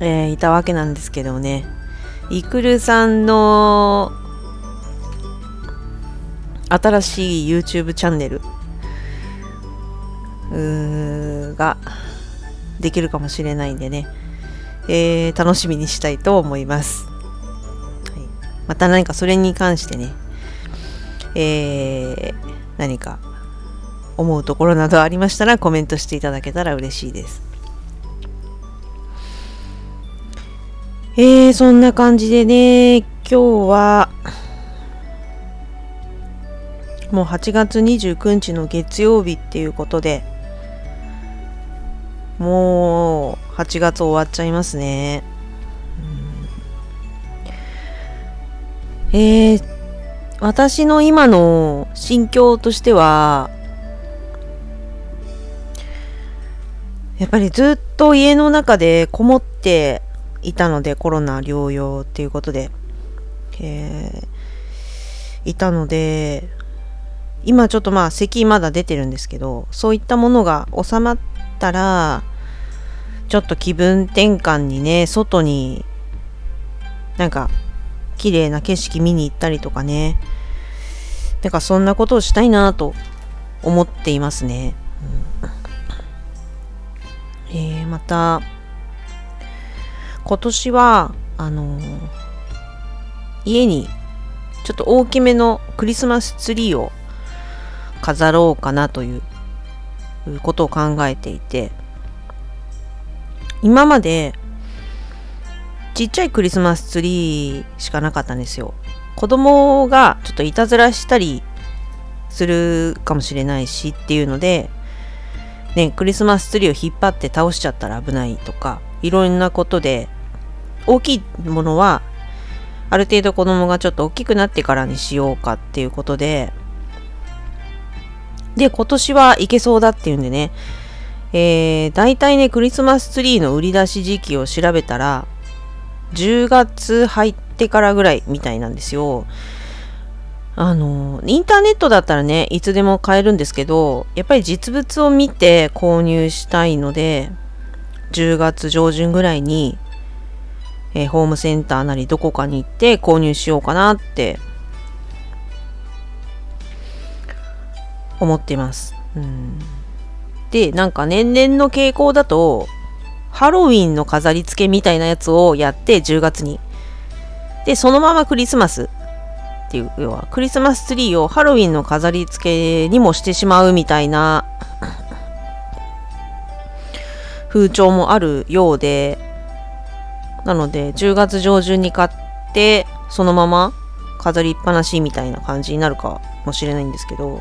えーいたわけなんですけどね、イクルさんの新しい YouTube チャンネルができるかもしれないんでね、えー楽しみにしたいと思います。はい、また何かそれに関してね、えー何か思うところなどありましたらコメントしていただけたら嬉しいです。えー、そんな感じでね、今日は、もう8月29日の月曜日っていうことで、もう8月終わっちゃいますね。うんえー、私の今の心境としては、やっぱりずっと家の中でこもっていたので、コロナ療養っていうことで、えーいたので、今ちょっとまあ咳まだ出てるんですけど、そういったものが収まってたら、ちょっと気分転換にね、外になんか綺麗な景色見に行ったりとかね、なんかそんなことをしたいなと思っていますね。うんえーまた、今年は、あのー家にちょっと大きめのクリスマスツリーを飾ろうかなということを考えていて、今までちっちゃいクリスマスツリーしかなかったんですよ。子供がちょっといたずらしたりするかもしれないしっていうので、ね、クリスマスツリーを引っ張って倒しちゃったら危ないとか、いろんなことで、大きいものは、ある程度子供がちょっと大きくなってからにしようかっていうことで、で、今年はいけそうだっていうんでね、えー、大体ね、クリスマスツリーの売り出し時期を調べたら、10月入ってからぐらいみたいなんですよ。あの、インターネットだったらね、いつでも買えるんですけど、やっぱり実物を見て購入したいので、10月上旬ぐらいにえーホームセンターなりどこかに行って購入しようかなって思ってます。うん、で、なんか年々の傾向だと、ハロウィンの飾り付けみたいなやつをやって10月に。で、そのままクリスマスっていう、要はクリスマスツリーをハロウィンの飾り付けにもしてしまうみたいな 風潮もあるようで、なので10月上旬に買って、そのまま飾りっぱなしみたいな感じになるかもしれないんですけど、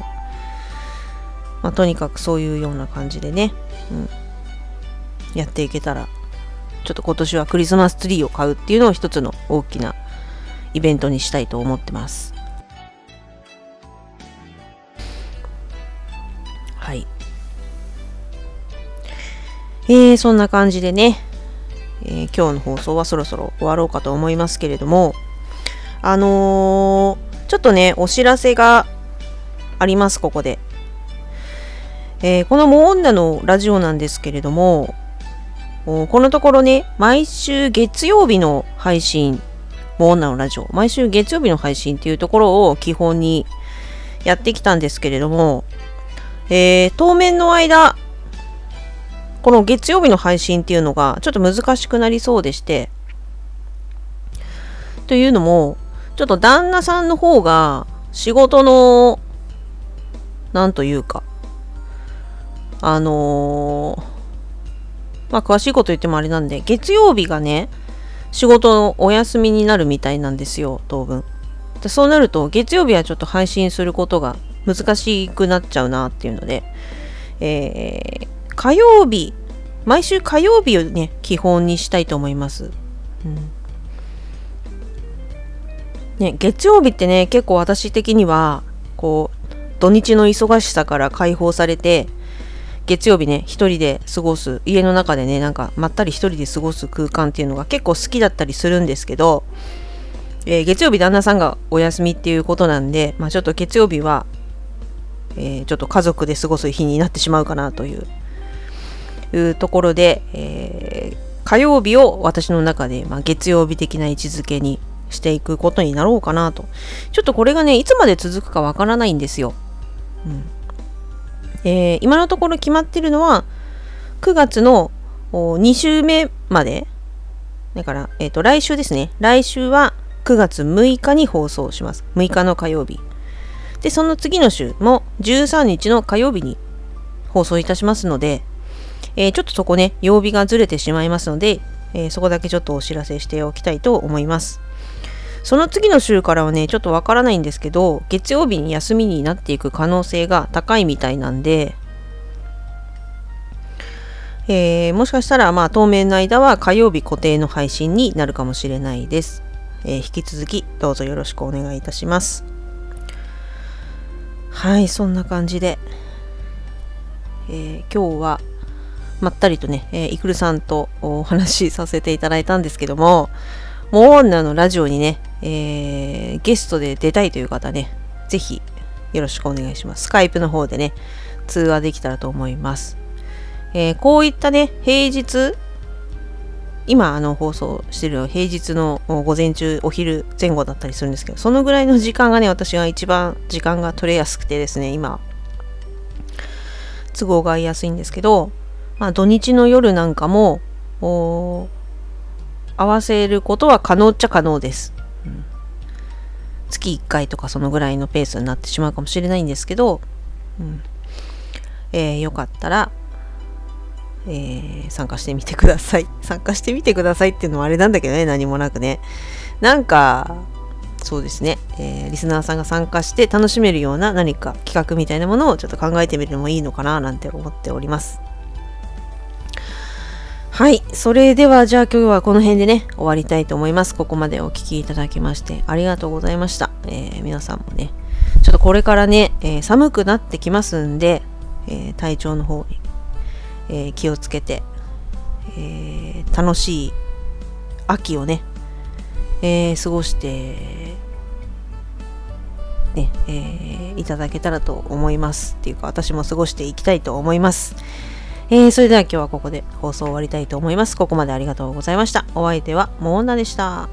まあ、とにかくそういうような感じでね、うん、やっていけたら、ちょっと今年はクリスマスツリーを買うっていうのを一つの大きなイベントにしたいと思ってます。はい。えー、そんな感じでね、えー今日の放送はそろそろ終わろうかと思いますけれども、あのーちょっとね、お知らせがあります、ここで。えーこのモー女のラジオなんですけれども、このところね、毎週月曜日の配信、モー女のラジオ、毎週月曜日の配信っていうところを基本にやってきたんですけれども、えー当面の間、この月曜日の配信っていうのがちょっと難しくなりそうでして、というのも、ちょっと旦那さんの方が仕事の、なんというか、あのーまあ詳しいこと言ってもあれなんで、月曜日がね、仕事のお休みになるみたいなんですよ、当分。でそうなると、月曜日はちょっと配信することが難しくなっちゃうなっていうので、えー火曜日、毎週火曜日をね、基本にしたいと思います。うんね、月曜日ってね、結構私的には、こう、土日の忙しさから解放されて、月曜日ね、一人で過ごす、家の中でね、なんかまったり一人で過ごす空間っていうのが結構好きだったりするんですけど、えー月曜日旦那さんがお休みっていうことなんで、まあちょっと月曜日は、えーちょっと家族で過ごす日になってしまうかなというところで、えー火曜日を私の中で、まあ、月曜日的な位置づけにしていくことになろうかなと。ちょっとこれがね、いつまで続くかわからないんですよ。うんえー今のところ決まってるのは、9月の2週目まで。だから、えっ、と、来週ですね。来週は9月6日に放送します。6日の火曜日。で、その次の週も13日の火曜日に放送いたしますので、えーちょっとそこね、曜日がずれてしまいますので、えーそこだけちょっとお知らせしておきたいと思います。その次の週からはね、ちょっとわからないんですけど、月曜日に休みになっていく可能性が高いみたいなんで、えーもしかしたら、まあ、当面の間は火曜日固定の配信になるかもしれないです。えー引き続き、どうぞよろしくお願いいたします。はい、そんな感じで、えー今日は、まったりとね、えーイクルさんとお話しさせていただいたんですけども、モー女のラジオにね、えーゲストで出たいという方ね、ぜひよろしくお願いします。スカイプの方でね、通話できたらと思います。えーこういったね、平日、今あの放送してる平日の午前中、お昼前後だったりするんですけど、そのぐらいの時間がね、私が一番時間が取れやすくてですね、今、都合が合いやすいんですけど、まあ土日の夜なんかも、合わせることは可能っちゃ可能です。うん月1回とかそのぐらいのペースになってしまうかもしれないんですけど、うんえーよかったら、えー参加してみてください。参加してみてくださいっていうのはあれなんだけどね、何もなくね。なんか、そうですね、えーリスナーさんが参加して楽しめるような何か企画みたいなものをちょっと考えてみるのもいいのかななんて思っております。はい。それでは、じゃあ今日はこの辺でね、終わりたいと思います。ここまでお聞きいただきまして、ありがとうございました。えー皆さんもね、ちょっとこれからね、えー寒くなってきますんで、えー体調の方に、え気をつけて、え楽しい秋をね、え過ごして、ね、えいただけたらと思います。っていうか、私も過ごしていきたいと思います。えー、それでは今日はここで放送終わりたいと思います。ここまでありがとうございました。お相手はモーナでした。